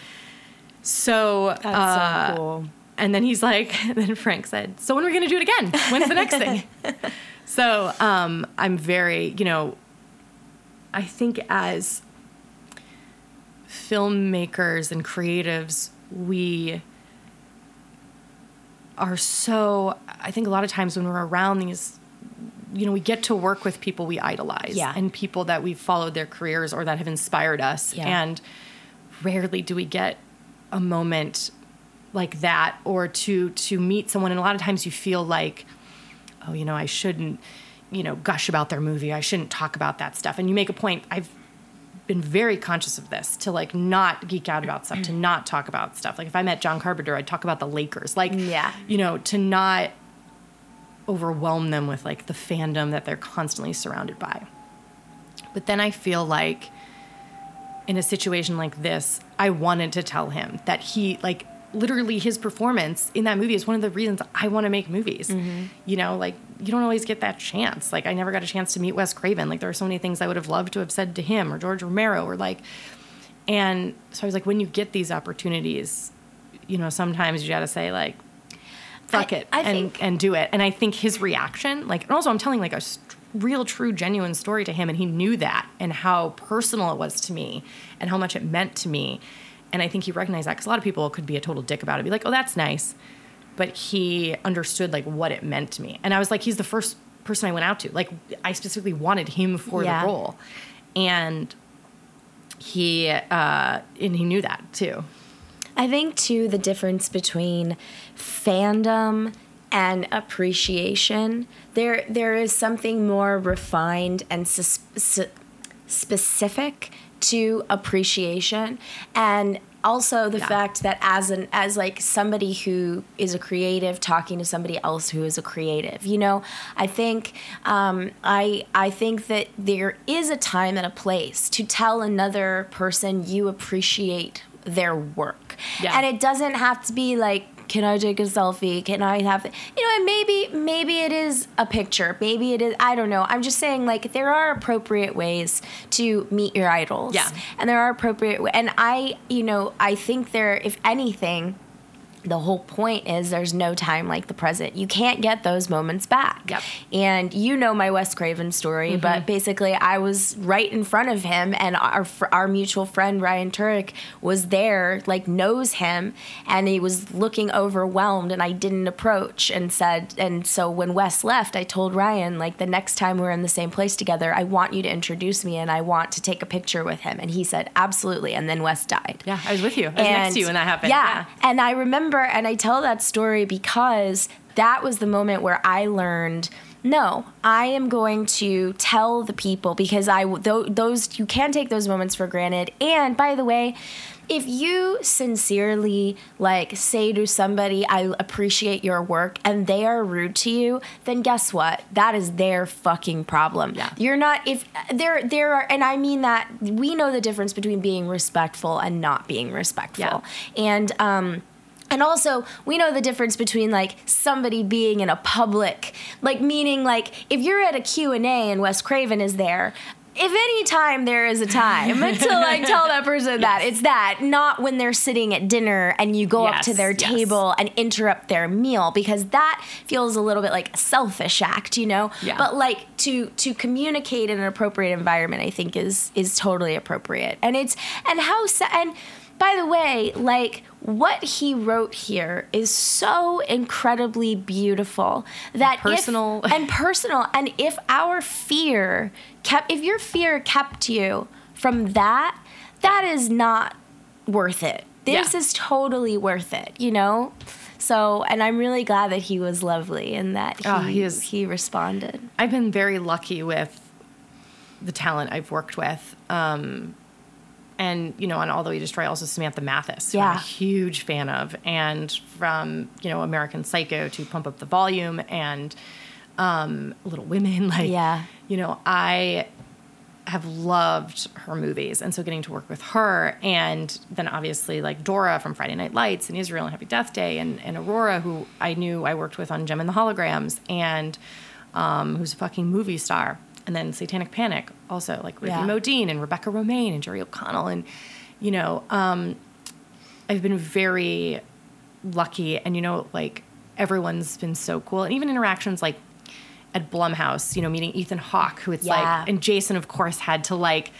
so, That's uh, so cool. and then he's like, then Frank said, So when are we going to do it again? When's the next thing? so um, I'm very, you know, I think as filmmakers and creatives, we are so, I think a lot of times when we're around these, you know, we get to work with people we idolize Yeah. and people that we've followed their careers or that have inspired us. Yeah. And rarely do we get a moment like that or to to meet someone and a lot of times you feel like oh you know i shouldn't you know gush about their movie i shouldn't talk about that stuff and you make a point i've been very conscious of this to like not geek out about stuff to mm. not talk about stuff. Like if i met john carpenter i'd talk about the lakers. Like Yeah. you know to not overwhelm them with like the fandom that they're constantly surrounded by. But then i feel like in a situation like this, I wanted to tell him that he, like, literally his performance in that movie is one of the reasons I want to make movies. Mm-hmm. You know, like, you don't always get that chance. Like, I never got a chance to meet Wes Craven. Like, there are so many things I would have loved to have said to him or George Romero or, like, and so I was like, when you get these opportunities, you know, sometimes you got to say, like, fuck I- it I and think- and do it. And I think his reaction, like, and also I'm telling like a st- real, true, genuine story to him, and he knew that and how personal it was to me and how much it meant to me. And I think he recognized that because a lot of people could be a total dick about it, be like, oh, that's nice, but he understood like what it meant to me. And I was like, he's the first person I went out to. Like, I specifically wanted him for Yeah. the role, and he uh, and he knew that too. I think too the difference between fandom and appreciation there there is something more refined and sus- specific to appreciation and also the Yeah. fact that as an as like somebody who is a creative talking to somebody else who is a creative you know i think um, i i think that there is a time and a place to tell another person you appreciate their work Yeah. and it doesn't have to be like can I take a selfie? Can I have, you know, and maybe, maybe it is a picture. Maybe it is, I don't know. I'm just saying, like, there are appropriate ways to meet your idols. Yeah. And there are appropriate, and I, you know, I think there, if anything, the whole point is there's no time like the present. You can't get those moments back. Yep. And you know my Wes Craven story, Mm-hmm. but basically I was right in front of him, and our our mutual friend Ryan Turek was there, like knows him, and he was looking overwhelmed, and I didn't approach and said, and so when Wes left, I told Ryan like the next time we're in the same place together, I want you to introduce me, and I want to take a picture with him, and he said absolutely, and then Wes died. Yeah, I was with you. I was next to you when that happened. Yeah. And I remember, and I tell that story because that was the moment where I learned. No, I am going to tell the people because I tho- those you can take those moments for granted. And by the way, if you sincerely like say to somebody I appreciate your work and they are rude to you, then guess what? That is their fucking problem. Yeah. You're not if there there are and I mean that we know the difference between being respectful and not being respectful. Yeah. And um and also, we know the difference between like somebody being in a public, like meaning like if you're at a Q&A and Wes Craven is there, if any time there is a time to like tell that person that it's that not when they're sitting at dinner and you go up to their yes. table and interrupt their meal because that feels a little bit like a selfish act you know Yeah. but like to to communicate in an appropriate environment i think is is totally appropriate and it's and how and by the way like what he wrote here is so incredibly beautiful that if- personal. and personal and if our fear kept if your fear kept you from that that is not worth it this Yeah. is totally worth it you know so and i'm really glad that he was lovely and that he, Oh, he is- he responded I've been very lucky with the talent I've worked with. Um, and, you know, on All That We Destroy, also Samantha Mathis, who I'm a huge fan of. And from, you know, American Psycho to Pump Up the Volume and um, Little Women. Like, Yeah. you know, I have loved her movies. And so getting to work with her and then obviously like Dora from Friday Night Lights and Israel and Happy Death Day and, and Aurora, who I knew I worked with on Jem and the Holograms and um, who's a fucking movie star. And then Satanic Panic, also like Ricky Yeah. Modine and Rebecca Romijn and Jerry O'Connell. And, you know, um, I've been very lucky. And, you know, like everyone's been so cool. And even interactions like at Blumhouse, you know, meeting Ethan Hawke, who it's Yeah. like, and Jason, of course, had to like,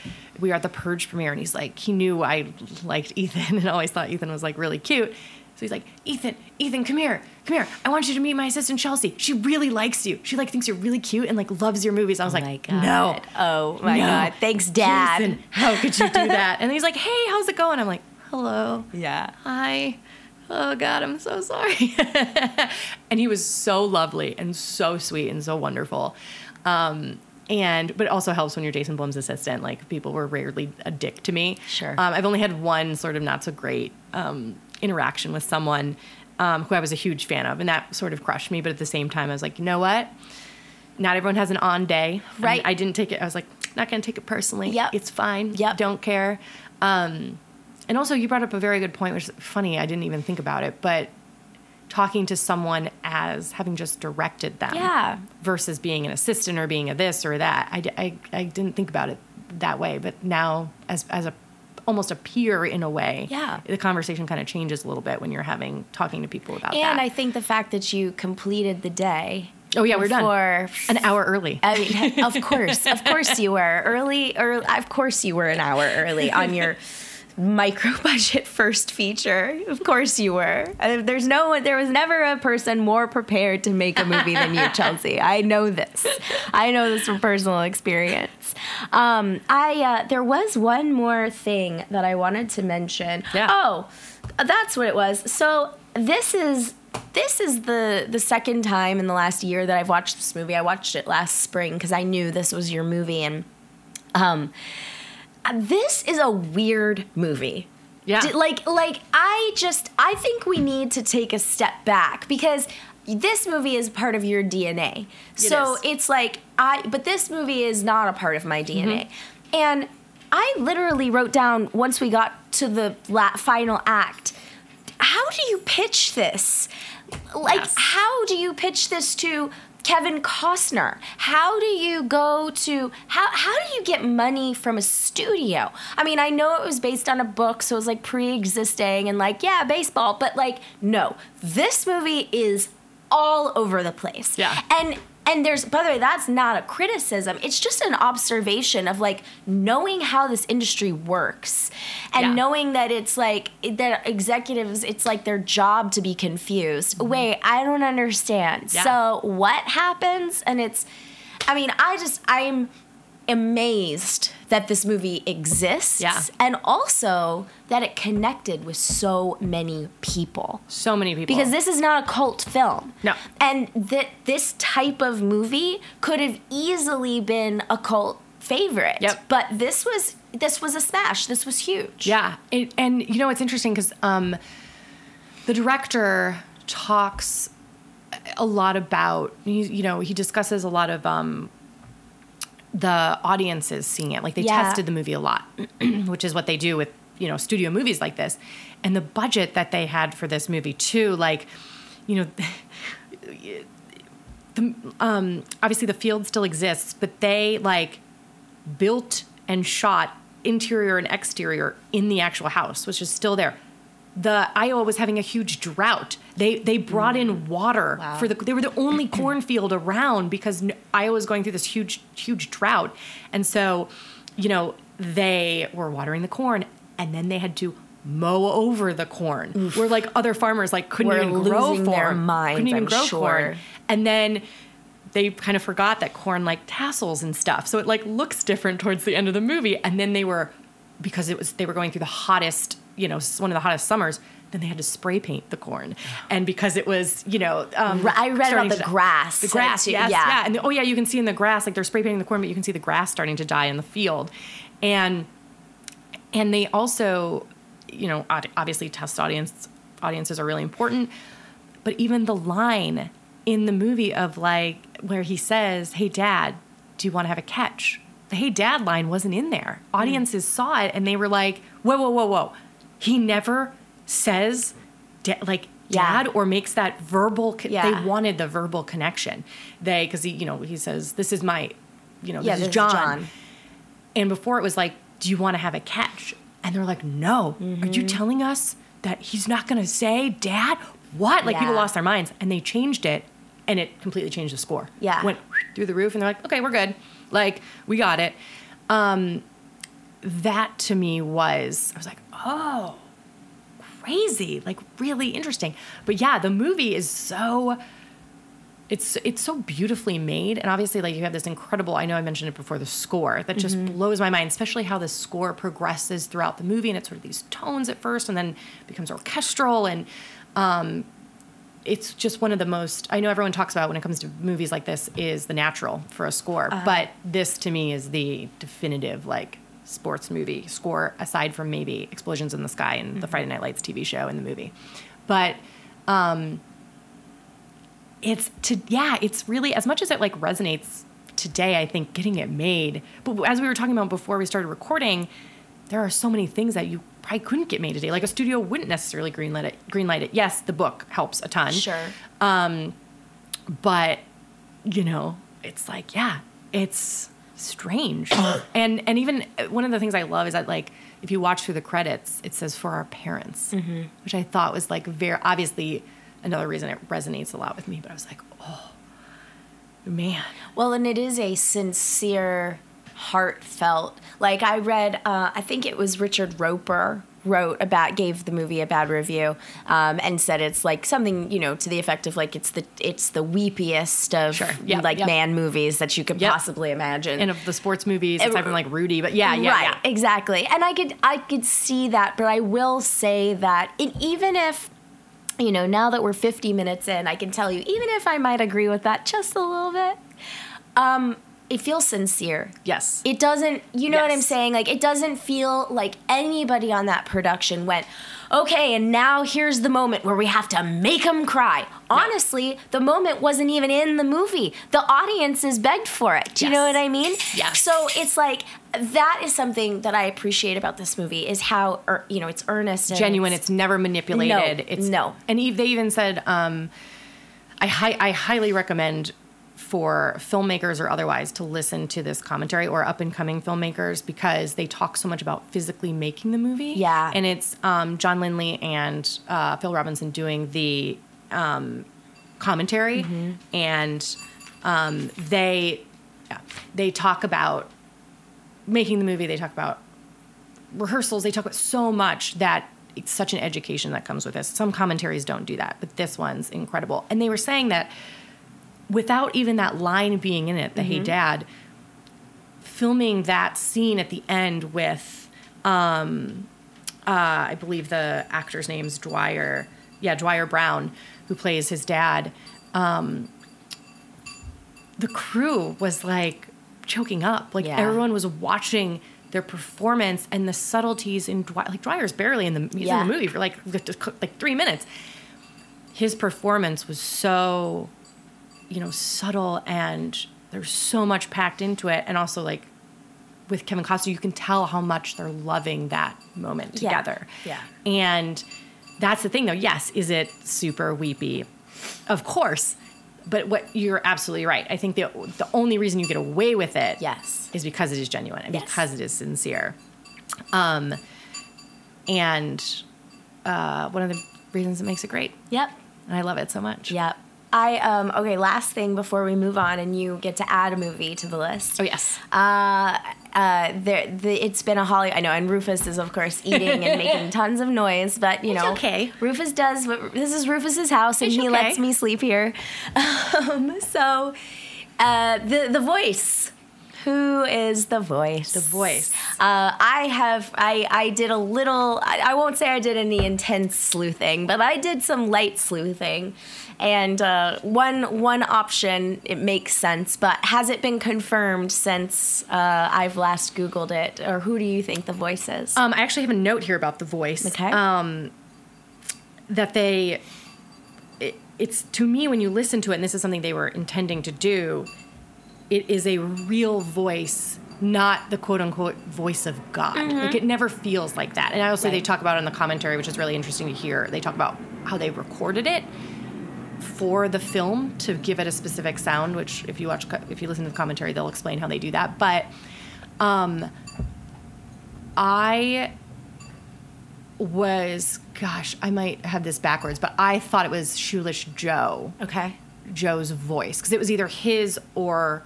we were at the Purge premiere, and he's like, he knew I liked Ethan, and always thought Ethan was like really cute. So he's like, Ethan, Ethan, come here, come here. I want you to meet my assistant Chelsea. She really likes you. She like thinks you're really cute and like loves your movies. I was like, no, oh my no. god thanks dad Jason, how could you do that? And he's like, hey, how's it going? I'm like, hello, yeah hi. Oh God, I'm so sorry. and he was so lovely and so sweet and so wonderful. Um, and but it also helps when you're Jason Blum's assistant. Like people were rarely a dick to me. Sure. Um, I've only had one sort of not so great um, interaction with someone um, who I was a huge fan of, and that sort of crushed me. But at the same time, I was like, you know what? Not everyone has an on day. And Right. I didn't take it. I was like, not gonna take it personally. Yep. It's fine. Yep. Don't care. Um, and also, you brought up a very good point, which is funny. I didn't even think about it, but talking to someone as having just directed them, Yeah. versus being an assistant or being a this or that. I, I, I didn't think about it that way, but now as as a almost a peer in a way, Yeah. the conversation kind of changes a little bit when you're having talking to people about and that. And I think the fact that you completed the day oh yeah, we're done before an hour early. I mean, of course, of course you were early. Early, of course you were an hour early on your micro budget first feature. Of course you were. Uh, There's no. There was never a person more prepared to make a movie than you, Chelsea. I know this. I know this from personal experience. Um, I uh, there was one more thing that I wanted to mention. Yeah. Oh, that's what it was. So this is this is the the second time in the last year that I've watched this movie. I watched it last spring because I knew this was your movie, and um, this is a weird movie. Yeah. D- like like I just I think we need to take a step back because this movie is part of your DNA. so is. it's like I but this movie is not a part of my DNA. Mm-hmm. And I literally wrote down once we got to the la- final act, how do you pitch this? Like Yes. how do you pitch this to Kevin Costner? How do you go to how how do you get money from a studio? I mean, I know it was based on a book, so it was like pre-existing and like, yeah, baseball, but like no. This movie is all over the place. Yeah. And and there's by the way, that's not a criticism. It's just an observation of like knowing how this industry works and Yeah. knowing that it's like that executives it's like their job to be confused. Wait, I don't understand. Mm-hmm. Yeah. So what happens? And it's I mean, I just I'm amazed that this movie exists Yeah. and also that it connected with so many people so many people because this is not a cult film. No. And that this type of movie could have easily been a cult favorite. Yep. But this was this was a smash. This was huge. Yeah, it, and you know it's interesting because um, the director talks a lot about he, you know he discusses a lot of um, the audiences seeing it. Like they Yeah. tested the movie a lot, which is what they do with you know studio movies like this, and the budget that they had for this movie too. Like, you know. The, um, obviously, the field still exists, but they like built and shot interior and exterior in the actual house, which is still there. The Iowa was having a huge drought. They they brought in mm. water Wow. for the. They were the only cornfield around because Iowa was going through this huge huge drought, and so, you know, they were watering the corn, and then they had to mow over the corn. Where like other farmers like couldn't Were even grow their corn, minds, couldn't even I'm grow sure. corn, and then they kind of forgot that corn like tassels and stuff. So it like looks different towards the end of the movie. And then they were because it was they were going through the hottest, you know, one of the hottest summers. Then they had to spray paint the corn, and because it was, you know, um, I read about the grass, the grass, yes, yeah. yeah, and oh yeah, you can see in the grass like they're spray painting the corn, but you can see the grass starting to die in the field, and and they also you know obviously test audience audiences are really important. But even the line in the movie of like where he says hey dad do you want to have a catch? The hey dad line wasn't in there. Hmm. audiences saw it and they were like whoa whoa whoa whoa he never says like Yeah. dad or makes that verbal co- Yeah. they wanted the verbal connection they because he you know he says this is my you know Yeah, this, this is john. John. And before it was like, do you want to have a catch? And they're like, no. Are Mm-hmm. you telling us that he's not going to say dad? What? Like people lost their minds and they changed it and it completely changed the score. Yeah. Went through the roof and they're like, okay, we're good. Like, we got it. Um, that to me was, I was like, oh, crazy. Like, really interesting. But yeah, the movie is so it's it's so beautifully made and obviously like you have this incredible i know i mentioned it before the score that just blows my mind especially how the score progresses throughout the movie and it's sort of these tones at first and then becomes orchestral and um, it's just one of the most i know everyone talks about when it comes to movies like this is the natural for a score but this to me is the definitive like sports movie score aside from maybe explosions in the sky and the friday night lights tv show and the movie. But um, it's to yeah it's really as much as it like resonates today i think getting it made but as we were talking about before we started recording there are so many things that you probably couldn't get made today. Like a studio wouldn't necessarily greenlight it greenlight it. Yes the book helps a ton. Sure. Um, but you know it's like yeah it's strange and and even uh, one of the things i love is that like if you watch through the credits it says for our parents which i thought was like very obviously another reason it resonates a lot with me but i was like oh man Well, and it is a sincere, heartfelt. Like I read, uh, I think it was Richard Roeper wrote about gave the movie a bad review um, and said it's like something you know to the effect of like it's the it's the weepiest of Sure. Yep, like yep. man movies that you could Yep. possibly imagine and of the sports movies aside from like rudy but yeah yeah right, yeah exactly. And I could I could see that, but I will say that it, even if you know now that we're 50 minutes in, I can tell you even if I might agree with that just a little bit, um, it feels sincere. yes It doesn't, you know what I'm saying? Like, it doesn't feel like anybody on that production went, okay, and now here's the moment where we have to make them cry. Honestly, the moment wasn't even in the movie. The audiences begged for it. Do you know what I mean? Yes. So it's like, that is something that I appreciate about this movie is how, er, you know, it's earnest and genuine. It's, never manipulated. No, it's no. And they even said, um, I hi- I highly recommend for filmmakers or otherwise to listen to this commentary or up and coming filmmakers because they talk so much about physically making the movie. Yeah. And it's um, John Lindley and uh, Phil Robinson doing the um, commentary, Mm-hmm. and um, they yeah, they talk about making the movie. They talk about rehearsals they talk about so much that it's such an education that comes with this some commentaries don't do that but this one's incredible and they were saying that without even that line being in it the hey dad filming that scene at the end with um uh i believe the actor's name's dwier yeah dwier brown who plays his dad um the crew was like choking up. Like Yeah. everyone was watching their performance and the subtleties in Dwier. Like Dwier's barely in the Yeah. in the movie for like like three minutes. His performance was so, you know, subtle and there's so much packed into it, and also like with Kevin Costner, you can tell how much they're loving that moment Yeah. together. Yeah. And that's the thing, though. Yes, is it super weepy? Of course. but what you're absolutely right. I think the the only reason you get away with it, Yes. is because it is genuine and Yes. because it is sincere. Um, and uh, one of the reasons it makes it great, Yep. and I love it so much. Yep. I um okay, last thing before we move on and you get to add a movie to the list. Oh yes. Uh uh there the, it's been a holly I know and Rufus is of course eating and making tons of noise, but you It's know okay. Rufus does what this is Rufus's house and It's he okay. lets me sleep here. Um so uh the the voice who is the voice? The voice. Uh, I have I I did a little. I, I won't say I did any intense sleuthing, but I did some light sleuthing, and uh, one one option it makes sense. But has it been confirmed since uh, I've last Googled it, or who do you think the voice is? Um, I actually have a note here about the voice. Okay. Um, that they, it, it's to me when you listen to it, and this is something they were intending to do. It is a real voice, not the quote unquote voice of God. Like it never feels like that. And I also they talk about in the commentary, which is really interesting to hear. They talk about how they recorded it for the film to give it a specific sound. Which, if you watch, if you listen to the commentary, they'll explain how they do that. But um, I was, gosh, I might have this backwards, but I thought it was Shoeless Joe, okay. Joe's voice, because it was either his or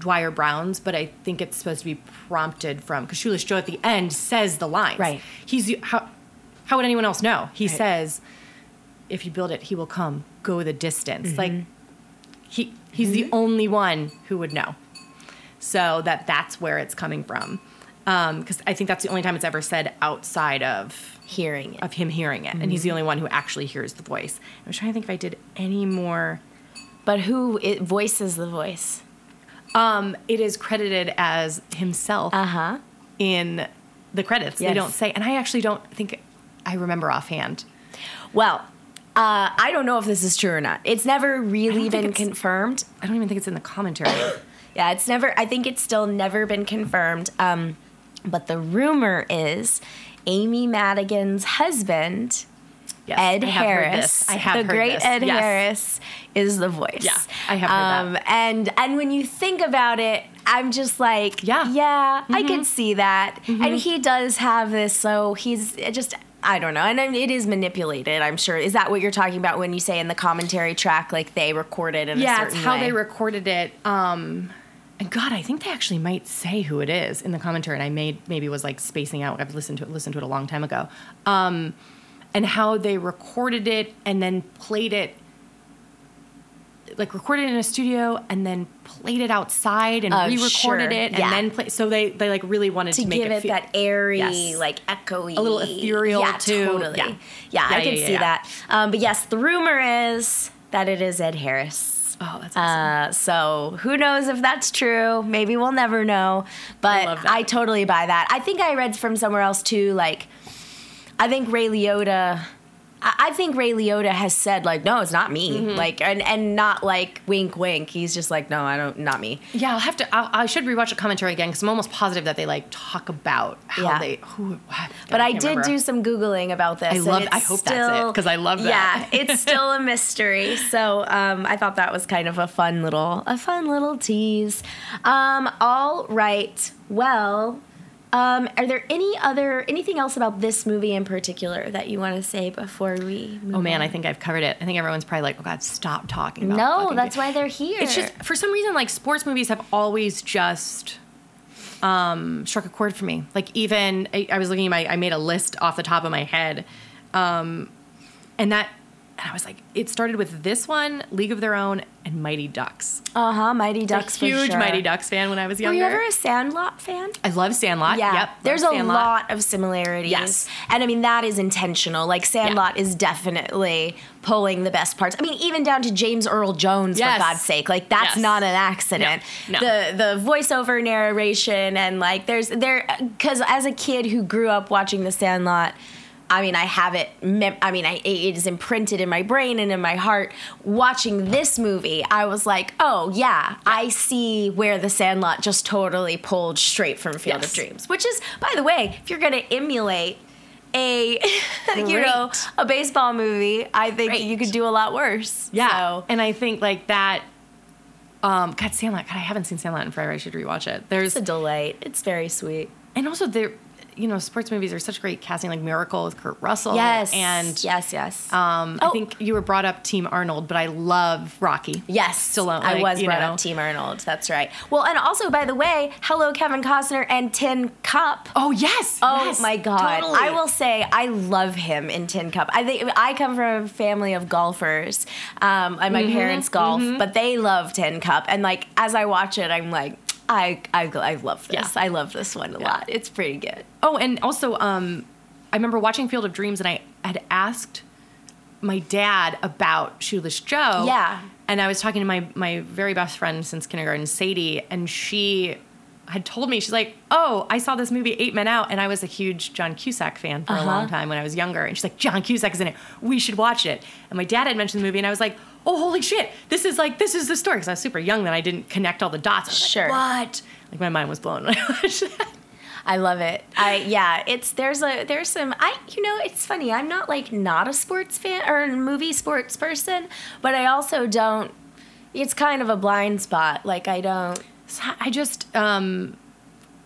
Dwier Brown's, but I think it's supposed to be prompted from, because Shoeless Joe at the end says the lines. Right. He's, how, how would anyone else know? He Right. says, if you build it, he will come, go the distance. Mm-hmm. Like, he, he's the only one who would know. So that that's where it's coming from. Because I think that's the only time it's ever said outside of Hearing it. of him hearing it, and Mm-hmm. he's the only one who actually hears the voice. I was trying to think if I did any more. But who it voices the voice? Um, it is credited as himself Uh huh. in the credits. They don't say, and I actually don't think I remember offhand. Well, uh, I don't know if this is true or not. It's never really been confirmed. I don't even think it's in the commentary. Yeah, it's never. I think it's still never been confirmed. Um, but the rumor is Amy Madigan's husband, Yes, Ed I Harris. I have the great this. Ed Yes. Harris, is the voice. Yeah, I have heard that. And and when you think about it, I'm just like, Yeah. Mm-hmm. yeah, I can see that. And he does have this, so he's just. I don't know, and I mean, it is manipulated. I'm sure. Is that what you're talking about when you say in the commentary track, like they recorded in a yeah, it's how way? they recorded it. Um, and God, I think they actually might say who it is in the commentary. And I made maybe was like spacing out. I've listened to it listened to it a long time ago. Um, and how they recorded it and then played it like recorded it in a studio and then played it outside and Oh, re-recorded sure. it and Yeah. then play so they they like really wanted to, to make give it, feel- that airy, Yes. like echoey, A little ethereal, yeah, too. Totally. Yeah. Yeah, Yeah, I can see that. Um, but yes, the rumor is that it is Ed Harris. oh that's awesome. Uh, so who knows if that's true? Maybe we'll never know. But that. I totally buy that. I think I read from somewhere else too. Like, I think Ray Liotta. I I think Ray Liotta has said like, no, it's not me. Mm-hmm. Like, and and not like wink, wink. He's just like, no, I don't, not me. yeah, I'll have to. I'll, I should rewatch the commentary again because I'm almost positive that they like talk about how Yeah. they who. But I did do some googling about this. I love- I hope that's it, 'cause I love that. Yeah, it's still a mystery. So um, I thought that was kind of a fun little, a fun little tease. Um, all right. Well, um, are there any other anything else about this movie in particular that you want to say before we? Move Oh man, on? I think I've covered it. I think everyone's probably like, "Oh God, stop talking." about No, that's why they're here. It's just for some reason, like sports movies have always just um, struck a chord for me. Like even I, I was looking at my, I made a list off the top of my head, um, and that, and I was like, it started with this one, League of Their Own, and Mighty Ducks. uh huh. Mighty Ducks. a huge sure. Mighty Ducks fan when I was younger. Were you ever a Sandlot fan? I love Sandlot. Yeah, Yep, there's a lot of similarities. Yes. and I mean that is intentional. Like Sandlot is definitely pulling the best parts. I mean, even down to James Earl Jones Yes. for God's sake. Like that's Yes. not an accident. No, no. The the voiceover narration and like there's there because as a kid who grew up watching The Sandlot. I mean, I have it. Mem- I mean, I, it is imprinted in my brain and in my heart. Watching this movie, I was like, "Oh yeah, I see where the Sandlot just totally pulled straight from Field Yes. of Dreams." Which is, by the way, if you're going to emulate a you know a baseball movie, I think Great. you could do a lot worse. Yeah. So, And I think like that. Um, God, Sandlot. God, I haven't seen Sandlot in forever. I should rewatch it. There's it's a delight. It's very sweet. and also there, you know, sports movies are such great casting, like Miracle with Kurt Russell. Yes. and yes, yes. um, Oh. I think you were brought up Team Arnold, but I love Rocky. Yes, Stallone, I was brought know. up Team Arnold. That's right. Well, and also, by the way, hello Kevin Costner and Tin Cup. Oh yes. Oh yes, my god! totally. I will say I love him in Tin Cup. I think I come from a family of golfers. Um, and my parents golf, but they love Tin Cup. And like as I watch it, I'm like, I I, I love this. Yeah. I love this one a lot. It's pretty good. Oh, and also, um, I remember watching Field of Dreams, and I had asked my dad about Shoeless Joe. Yeah. And I was talking to my my very best friend since kindergarten, Sadie, and she had told me she's like, "Oh, I saw this movie Eight Men Out, and I was a huge John Cusack fan for a uh-huh. long time when I was younger." And she's like, "John Cusack is in it. We should watch it." And my dad had mentioned the movie, and I was like, "Oh, holy shit! This is like this is the story." Because I was super young then, I didn't connect all the dots. Was like, Sure. what? Like my mind was blown when I watched that. I love it. I yeah, it's there's a there's some I you know it's funny. I'm not like not a sports fan or a movie sports person, but I also don't. It's kind of a blind spot. Like I don't. So I just um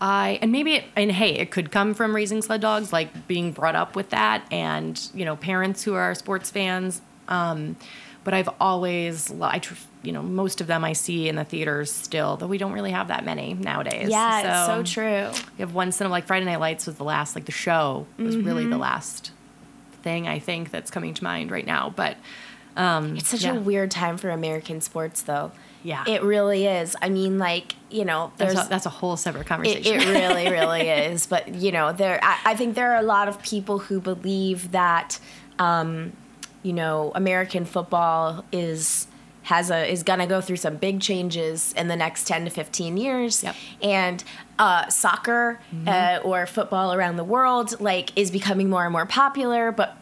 I and maybe it, and hey, it could come from raising sled dogs, like being brought up with that, and you know, parents who are sports fans. Um, but I've always, I you know, most of them I see in the theaters still, though we don't really have that many nowadays. Yeah, it's so true. We have one cinema like Friday Night Lights was the last, like the show was really Mm-hmm. the last thing I think that's coming to mind right now. But um, It's such yeah. a weird time for American sports, though. Yeah. It really is. I mean, like, you know, there's. that's a, that's a whole separate conversation. it really, really is. But, you know, there. I, I think there are a lot of people who believe that, um, you know, American football is has a is gonna go through some big changes in the next ten to fifteen years. Yep. And uh, soccer uh, or football around the world like is becoming more and more popular, but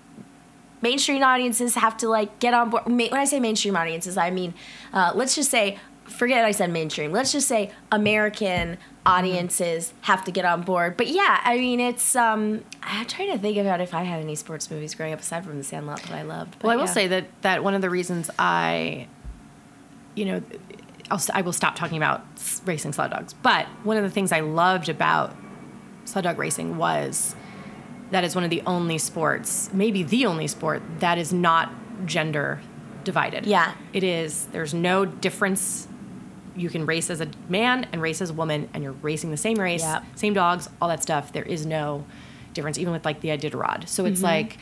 mainstream audiences have to like get on board. When I say mainstream audiences, I mean, uh, let's just say, forget I said mainstream. Let's just say American audiences have to get on board. But yeah, I mean, it's. Um, I'm trying to think about if I had any sports movies growing up aside from The Sandlot that I loved. But Well, I will yeah. say that that one of the reasons I, you know, I'll, I will stop talking about racing sled dogs. But one of the things I loved about sled dog racing was that is one of the only sports, maybe the only sport that is not gender divided. Yeah. it is. There's no difference. You can race as a man and race as a woman, and you're racing the same race, Yep. same dogs, all that stuff. There is no difference, even with like the Iditarod. So it's mm-hmm. like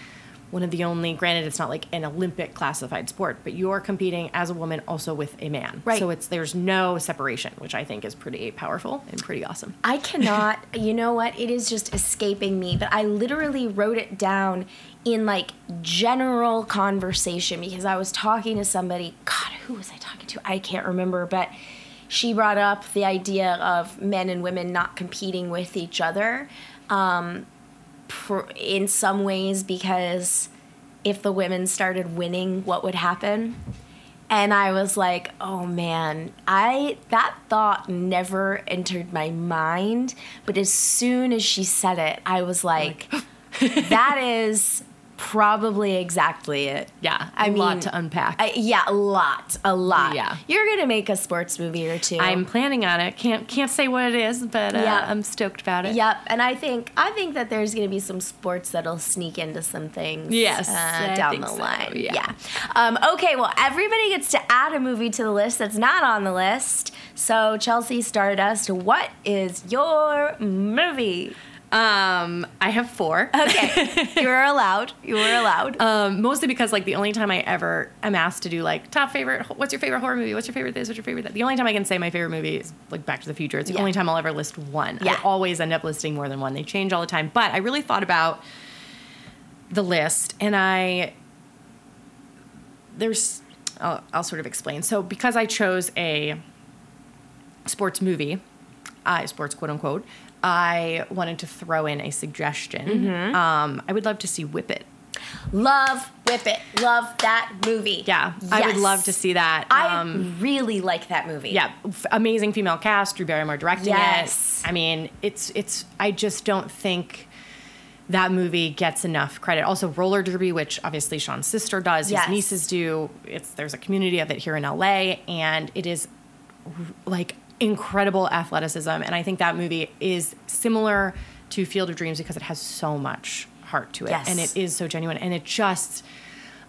one of the only. Granted, it's not like an Olympic classified sport, but you're competing as a woman also with a man. Right. So it's there's no separation, which I think is pretty powerful and pretty awesome. I cannot, you know what? It is just escaping me, but I literally wrote it down in like general conversation because I was talking to somebody. God, who was I talking to? I can't remember, but she brought up the idea of men and women not competing with each other um, pr- in some ways because if the women started winning, what would happen? and I was like, "Oh man, I that thought never entered my mind." But as soon as she said it, I was like, "That is probably exactly it." Yeah, I a lot mean, to unpack. I, yeah, a lot, a lot. Yeah. you're gonna make a sports movie or two. I'm planning on it. Can't can't say what it is, but uh, Yeah. I'm stoked about it. Yep, and I think I think that there's to be some sports that'll sneak into some things. Yes, uh, down the so, line. yeah. Um, okay, well, everybody gets to add a movie to the list that's not on the list. So Chelsea Stardust, what is your movie? Um, I have four. Okay, you are allowed. You were allowed. Um, mostly because like the only time I ever am asked to do like top favorite, what's your favorite horror movie? What's your favorite this? What's your favorite that? The only time I can say my favorite movie is like Back to the Future. It's the Yeah. only time I'll ever list one. Yeah. I always end up listing more than one. They change all the time. But I really thought about the list and I there's I'll, I'll sort of explain. So because I chose a sports movie, I sports quote unquote, I wanted to throw in a suggestion. Mm-hmm. Um, I would love to see Whip It. Love Whip It. Love that movie. Yeah, I would love to see that. I Um, really like that movie. yeah, f- amazing female cast. Drew Barrymore directing it. Yes. it. I mean, it's it's. I just don't think that movie gets enough credit. Also, roller derby, which obviously Sean's sister does, his nieces do. It's there's a community of it here in LA, and it is like incredible athleticism. And I think that movie is similar to Field of Dreams because it has so much heart to it, Yes. and it is so genuine, and it just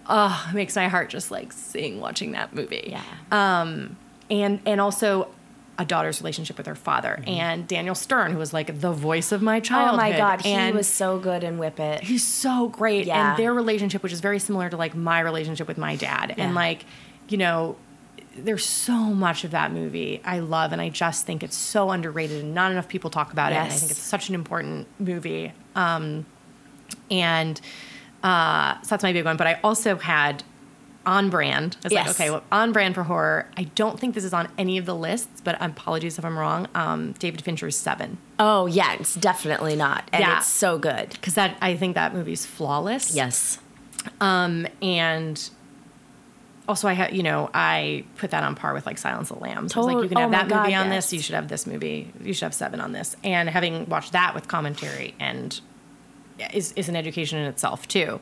oh makes my heart just like sing watching that movie. Yeah. Um, and and also. A daughter's relationship with her father, and Daniel Stern, who was like the voice of my childhood. Oh my god, he and was so good in Whip It. he's so great Yeah. and their relationship which is very similar to like my relationship with my dad Yeah. and like you know there's so much of that movie I love and I just think it's so underrated and not enough people talk about it and I think it's such an important movie um and uh so that's my big one but I also had on brand. I was Yes. like, okay, well, on brand for horror. I don't think this is on any of the lists, but apologies if I'm wrong. Um, David Fincher's Seven. Oh yeah, it's definitely not, and Yeah. it's so good. because that I think that movie's flawless. Yes. Um, and also I you know, I put that on par with like Silence of the Lambs. I was like, you can oh have my that movie God, on yes. this. You should have this movie. You should have seven on this. And having watched that with commentary and is is an education in itself too.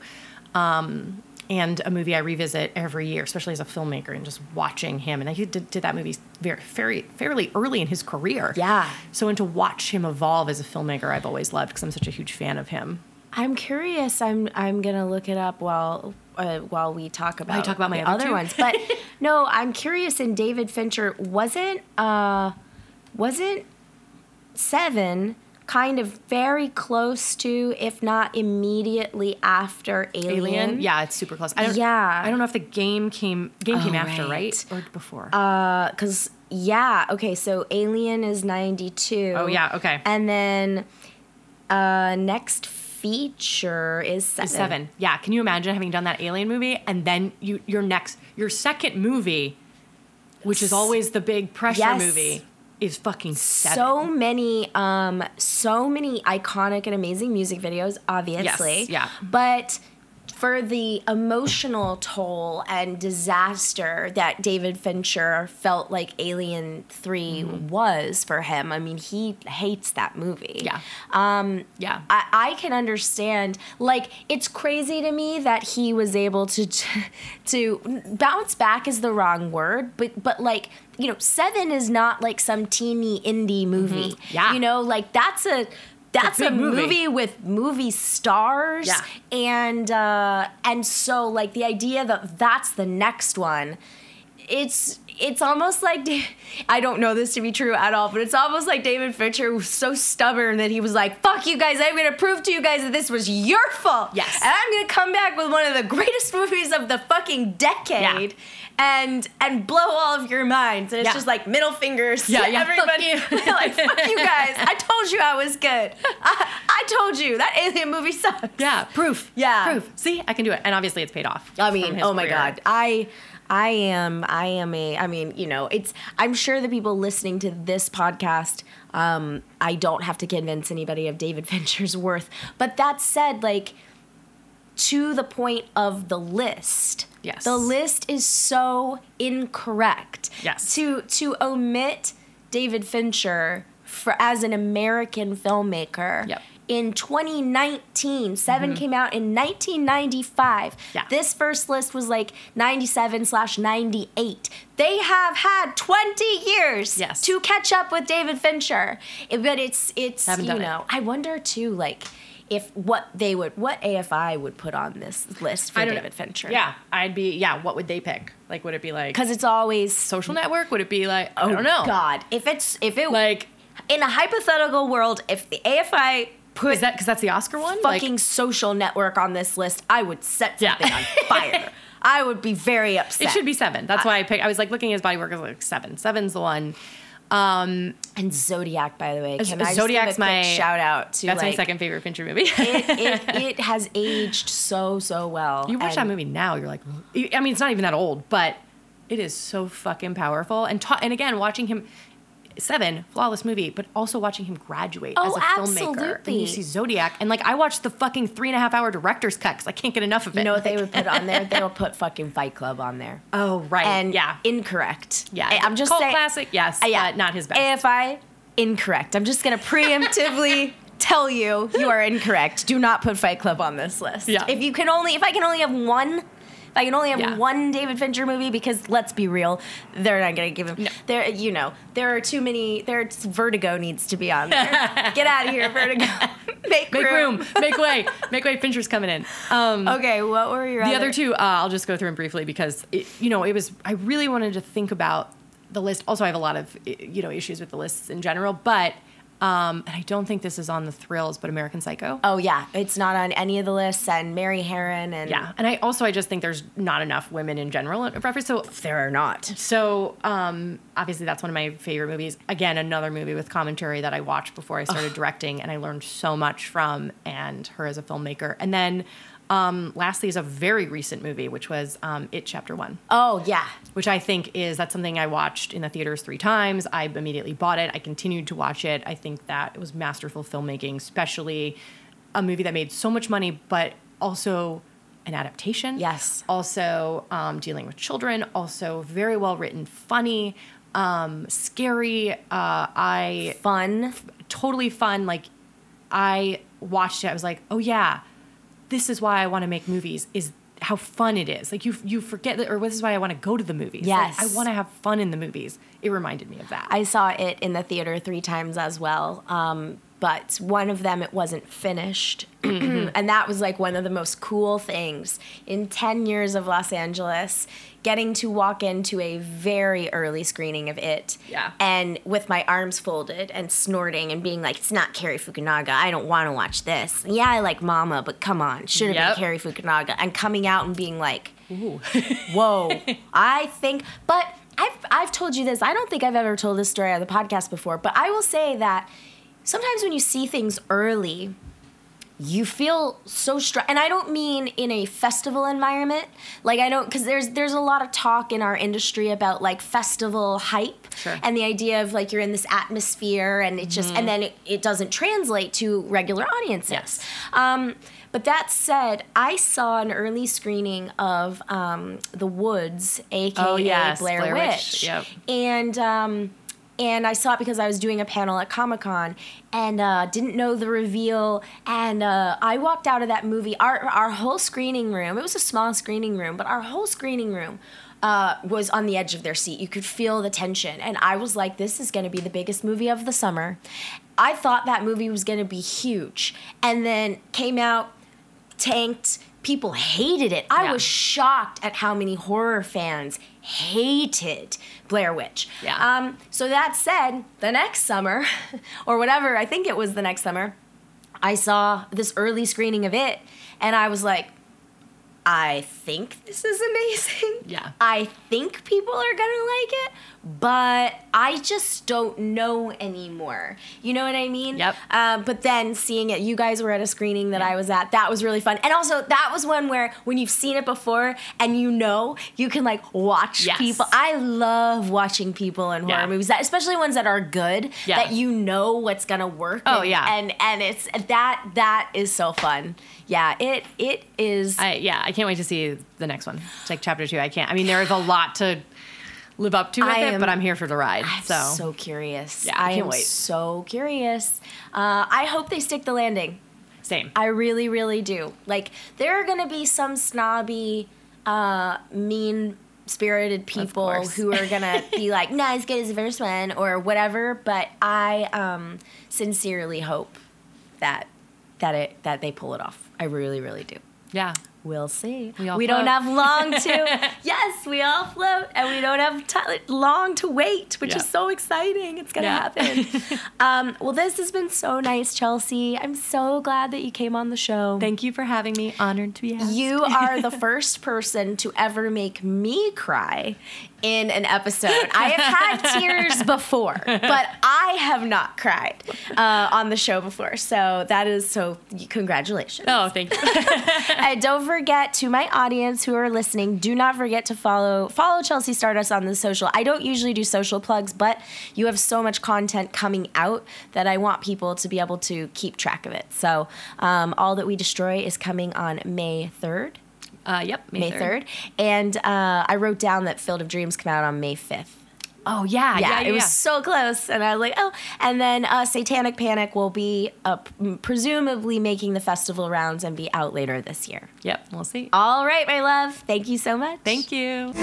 Um, and a movie I revisit every year, especially as a filmmaker, and just watching him. And he did, did that movie very, very, fairly early in his career. Yeah. So, and to watch him evolve as a filmmaker, I've always loved because I'm such a huge fan of him. I'm curious. I'm I'm gonna look it up while uh, while we talk about I talk about my other other ones. But no, I'm curious. In David Fincher, wasn't uh wasn't Seven kind of very close to, if not immediately after Alien? Alien. Yeah, it's super close. I don't, Yeah. I don't know if the game came game came Oh, after, right? right. Or before. because yeah okay so alien is 92 Oh, yeah, okay. and then uh next feature is seven, Seven. Yeah. Can you imagine having done that Alien movie and then you your next your second movie, which is always the big pressure Yes. movie, is fucking seven. so many um so many iconic and amazing music videos obviously Yes, yeah. but for the emotional toll and disaster that David Fincher felt like Alien 3 was for him. I mean, he hates that movie. Yeah. Um. Yeah. I, I can understand. Like, it's crazy to me that he was able to to bounce back is the wrong word, but but like you know, Seven is not like some teeny indie movie. Mm-hmm. Yeah. you know, like that's a. That's a, big movie. movie. with movie stars, Yeah. and uh, and so like the idea that that's the next one, it's it's almost like I don't know this to be true at all, but it's almost like David Fincher was so stubborn that he was like, "Fuck you guys! I'm gonna prove to you guys that this was your fault. Yes. and I'm gonna come back with one of the greatest movies of the fucking decade." And and blow all of your minds, and it's Yeah. just like middle fingers Yeah, yeah, fuck everybody. you. like fuck you guys! I told you I was good. I, I told you that alien movie sucks. Yeah. Proof. Yeah. Proof. See, I can do it, and obviously it's paid off. I mean, oh my career. god. I I am I am a I mean, you know, it's I'm sure the people listening to this podcast um I don't have to convince anybody of David Fincher's worth. But that said, like to the point of the list. Yes. The list is so incorrect. Yes. To to omit David Fincher for as an American filmmaker. Yep. In 2019, 7 came out in 1995. Mm-hmm. Yeah. This first list was like 97 slash 98. They have had 20 years Yes. to catch up with David Fincher. It- but it's, it's you done it. know, I wonder too, like, if what they would, what AFI would put on this list for I David know. Fincher. Yeah, I'd be. Yeah, what would they pick? Like, would it be like Because it's always, social network? Would it be like I oh don't know? God. If it's, if it, Like, in a hypothetical world, if the AFI put is that because that's the Oscar one? fucking Like, social network on this list, I would set Yeah. something on fire. I would be very upset. it should be seven. That's why I picked. I was like looking at his body work. I was like seven. Seven's the one. Um, And Zodiac, by the way, can I just Zodiac's give a quick my- shout out to that's my second favorite Fincher movie. it, it, it has aged so so well. You watch that movie now, you're like, I mean, it's not even that old, but it is so fucking powerful. And ta- and again, watching him, Seven, flawless movie, but also watching him graduate Oh, as a filmmaker. And you see Zodiac, and like I watched the fucking three and a half hour director's cut because I can't get enough of it. You know what they would put on there? They would put fucking Fight Club on there. Oh right, And yeah, incorrect. yeah. I- I'm just cult saying. classic, yes, Uh, yeah, not his best. AFI, incorrect. I'm just gonna preemptively tell you you are incorrect. Do not put Fight Club on this list. Yeah. If you can only, if I can only have one. If I can only have Yeah. one David Fincher movie, because let's be real, they're not gonna give him. There, you know, there are too many. There's Vertigo needs to be on there. Get out of here, Vertigo. Make, Make room, make way, make way. Fincher's coming in. Um, Okay, what were your the other two, uh, I'll just go through them briefly because it, you know it was. I really wanted to think about the list. Also, I have a lot of you know issues with the lists in general, but um, and I don't think this is on the thrills, but American Psycho. Oh yeah, it's not on any of the lists, and Mary Harron and Yeah, and I also I just think there's not enough women in general in preference. So there are not. So um, obviously that's one of my favorite movies. Again, another movie with commentary that I watched before I started directing, and I learned so much from and her as a filmmaker. And then um, lastly is a very recent movie, which was um, It Chapter One, Oh yeah, which I think is that's something I watched in the theaters three times. I immediately bought it. I continued to watch it. I think that it was masterful filmmaking, especially a movie that made so much money, but also an adaptation. Yes. Also um, dealing with children. Also very well written, funny, um, scary. Uh, I fun. totally fun. Like I watched it. I was like, oh yeah, this is why I want to make movies. Is how fun it is. Like you, you forget that, or this is why I want to go to the movies. Like, Yes. I want to have fun in the movies. It reminded me of that. I saw it in the theater three times as well. Um, but one of them it wasn't finished, and that was like one of the most cool things in ten years of Los Angeles. Getting to walk into a very early screening of it, Yeah. and with my arms folded and snorting and being like, "It's not Cary Fukunaga. I don't want to watch this." Yeah, I like Mama, but come on, should have Yep. been Cary Fukunaga. And coming out and being like, whoa i think but I've, I've told you this i don't think i've ever told this story on the podcast before but i will say that sometimes when you see things early you feel so strong and i don't mean in a festival environment like i don't because there's there's a lot of talk in our industry about like festival hype Sure. and the idea of like you're in this atmosphere and it just and then it, it doesn't translate to regular audiences Yes. um, but that said, I saw an early screening of um, The Woods, aka Oh, yes, Blair, Blair Witch, Witch, yep. and um, and I saw it because I was doing a panel at Comic Con and uh, didn't know the reveal. And uh, I walked out of that movie. Our our whole screening room. It was a small screening room, but our whole screening room. Uh, was on the edge of their seat. You could feel the tension. And I was like, this is going to be the biggest movie of the summer. I thought that movie was going to be huge. And then came out, tanked. People hated it. I Yeah. was shocked at how many horror fans hated Blair Witch. Yeah. Um, so that said, the next summer, or whatever, I think it was the next summer, I saw this early screening of it, and I was like, I think this is amazing. Yeah. I think people are gonna like it, but I just don't know anymore. You know what I mean? Yep. Um, but then seeing it, you guys were at a screening that I was at. That was really fun, and also that was one where when you've seen it before and you know you can like watch Yes. people. I love watching people in horror Yeah. movies, that, especially ones that are good. Yeah. That you know what's gonna work. Oh, and, yeah. and and it's that that is so fun. Yeah, it it is. I yeah, I can't wait to see the next one. It's like chapter two. I can't. I mean, there is a lot to live up to with I it, but I'm here for the ride. I'm so, so, curious. Yeah, I can't am wait. so curious. Uh, I hope they stick the landing. same. I really, really do. Like, there are going to be some snobby, uh, mean spirited people who are going to be like, not as good as the first one or whatever. But I um, sincerely hope that that it that they pull it off. I really, really do. yeah. We'll see. We all don't have long to. yes, we all float, and we don't have ti long to wait, which Yeah. is so exciting. It's gonna Yeah. happen. um, well, this has been so nice, Chelsea. I'm so glad that you came on the show. Thank you for having me. Honored to be asked. You are the first person to ever make me cry in an episode. I have had tears before, but I have not cried uh, on the show before. So that is so. Congratulations. Oh, thank you. and don't forget to my audience who are listening, do not forget to follow follow Chelsea Stardust on the social. I don't usually do social plugs, but you have so much content coming out that I want people to be able to keep track of it. So um, all that we destroy is coming on May third. Uh, yep. May 3rd. And uh, I wrote down that Field of Dreams come out on May 5th. Oh yeah, yeah, yeah, yeah. it was so close, and I was like, oh. And then uh, Satanic Panic will be uh, presumably making the festival rounds and be out later this year. Yep, we'll see. All right, my love. Thank you so much. Thank you.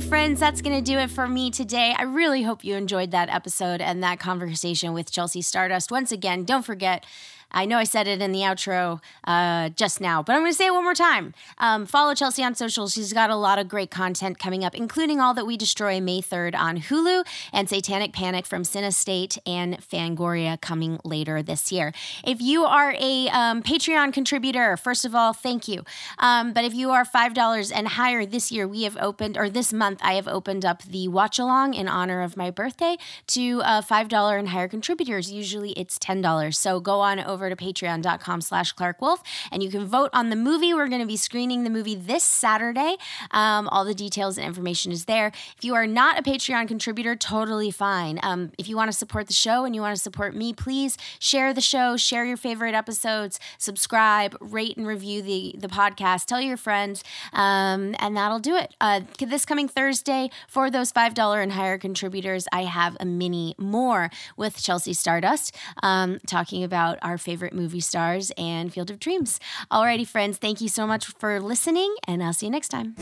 Friends, that's going to do it for me today. I really hope you enjoyed that episode and that conversation with Chelsea Stardust. Once again, don't forget. I know I said it in the outro uh, just now, but I'm going to say it one more time. Um, follow Chelsea on social. She's got a lot of great content coming up, including All That We Destroy May 3rd on Hulu and Satanic Panic from Cinestate and Fangoria coming later this year. If you are a um, Patreon contributor, first of all, thank you. Um, but if you are $5 and higher this year, we have opened, or this month, I have opened up the watch along in honor of my birthday to uh, $5 and higher contributors. Usually it's $10. So go on over to patreon.com slash Clarke Wolfe and you can vote on the movie. We're going to be screening the movie this Saturday. Um, all the details and information is there. If you are not a Patreon contributor, totally fine. Um, if you want to support the show and you want to support me, please share the show, share your favorite episodes, subscribe, rate and review the, the podcast, tell your friends, um, and that'll do it. Uh, this coming Thursday, for those $5 and higher contributors, I have a mini more with Chelsea Stardust um, talking about our favorite movie stars and Field of Dreams. Alrighty, friends, thank you so much for listening, and I'll see you next time.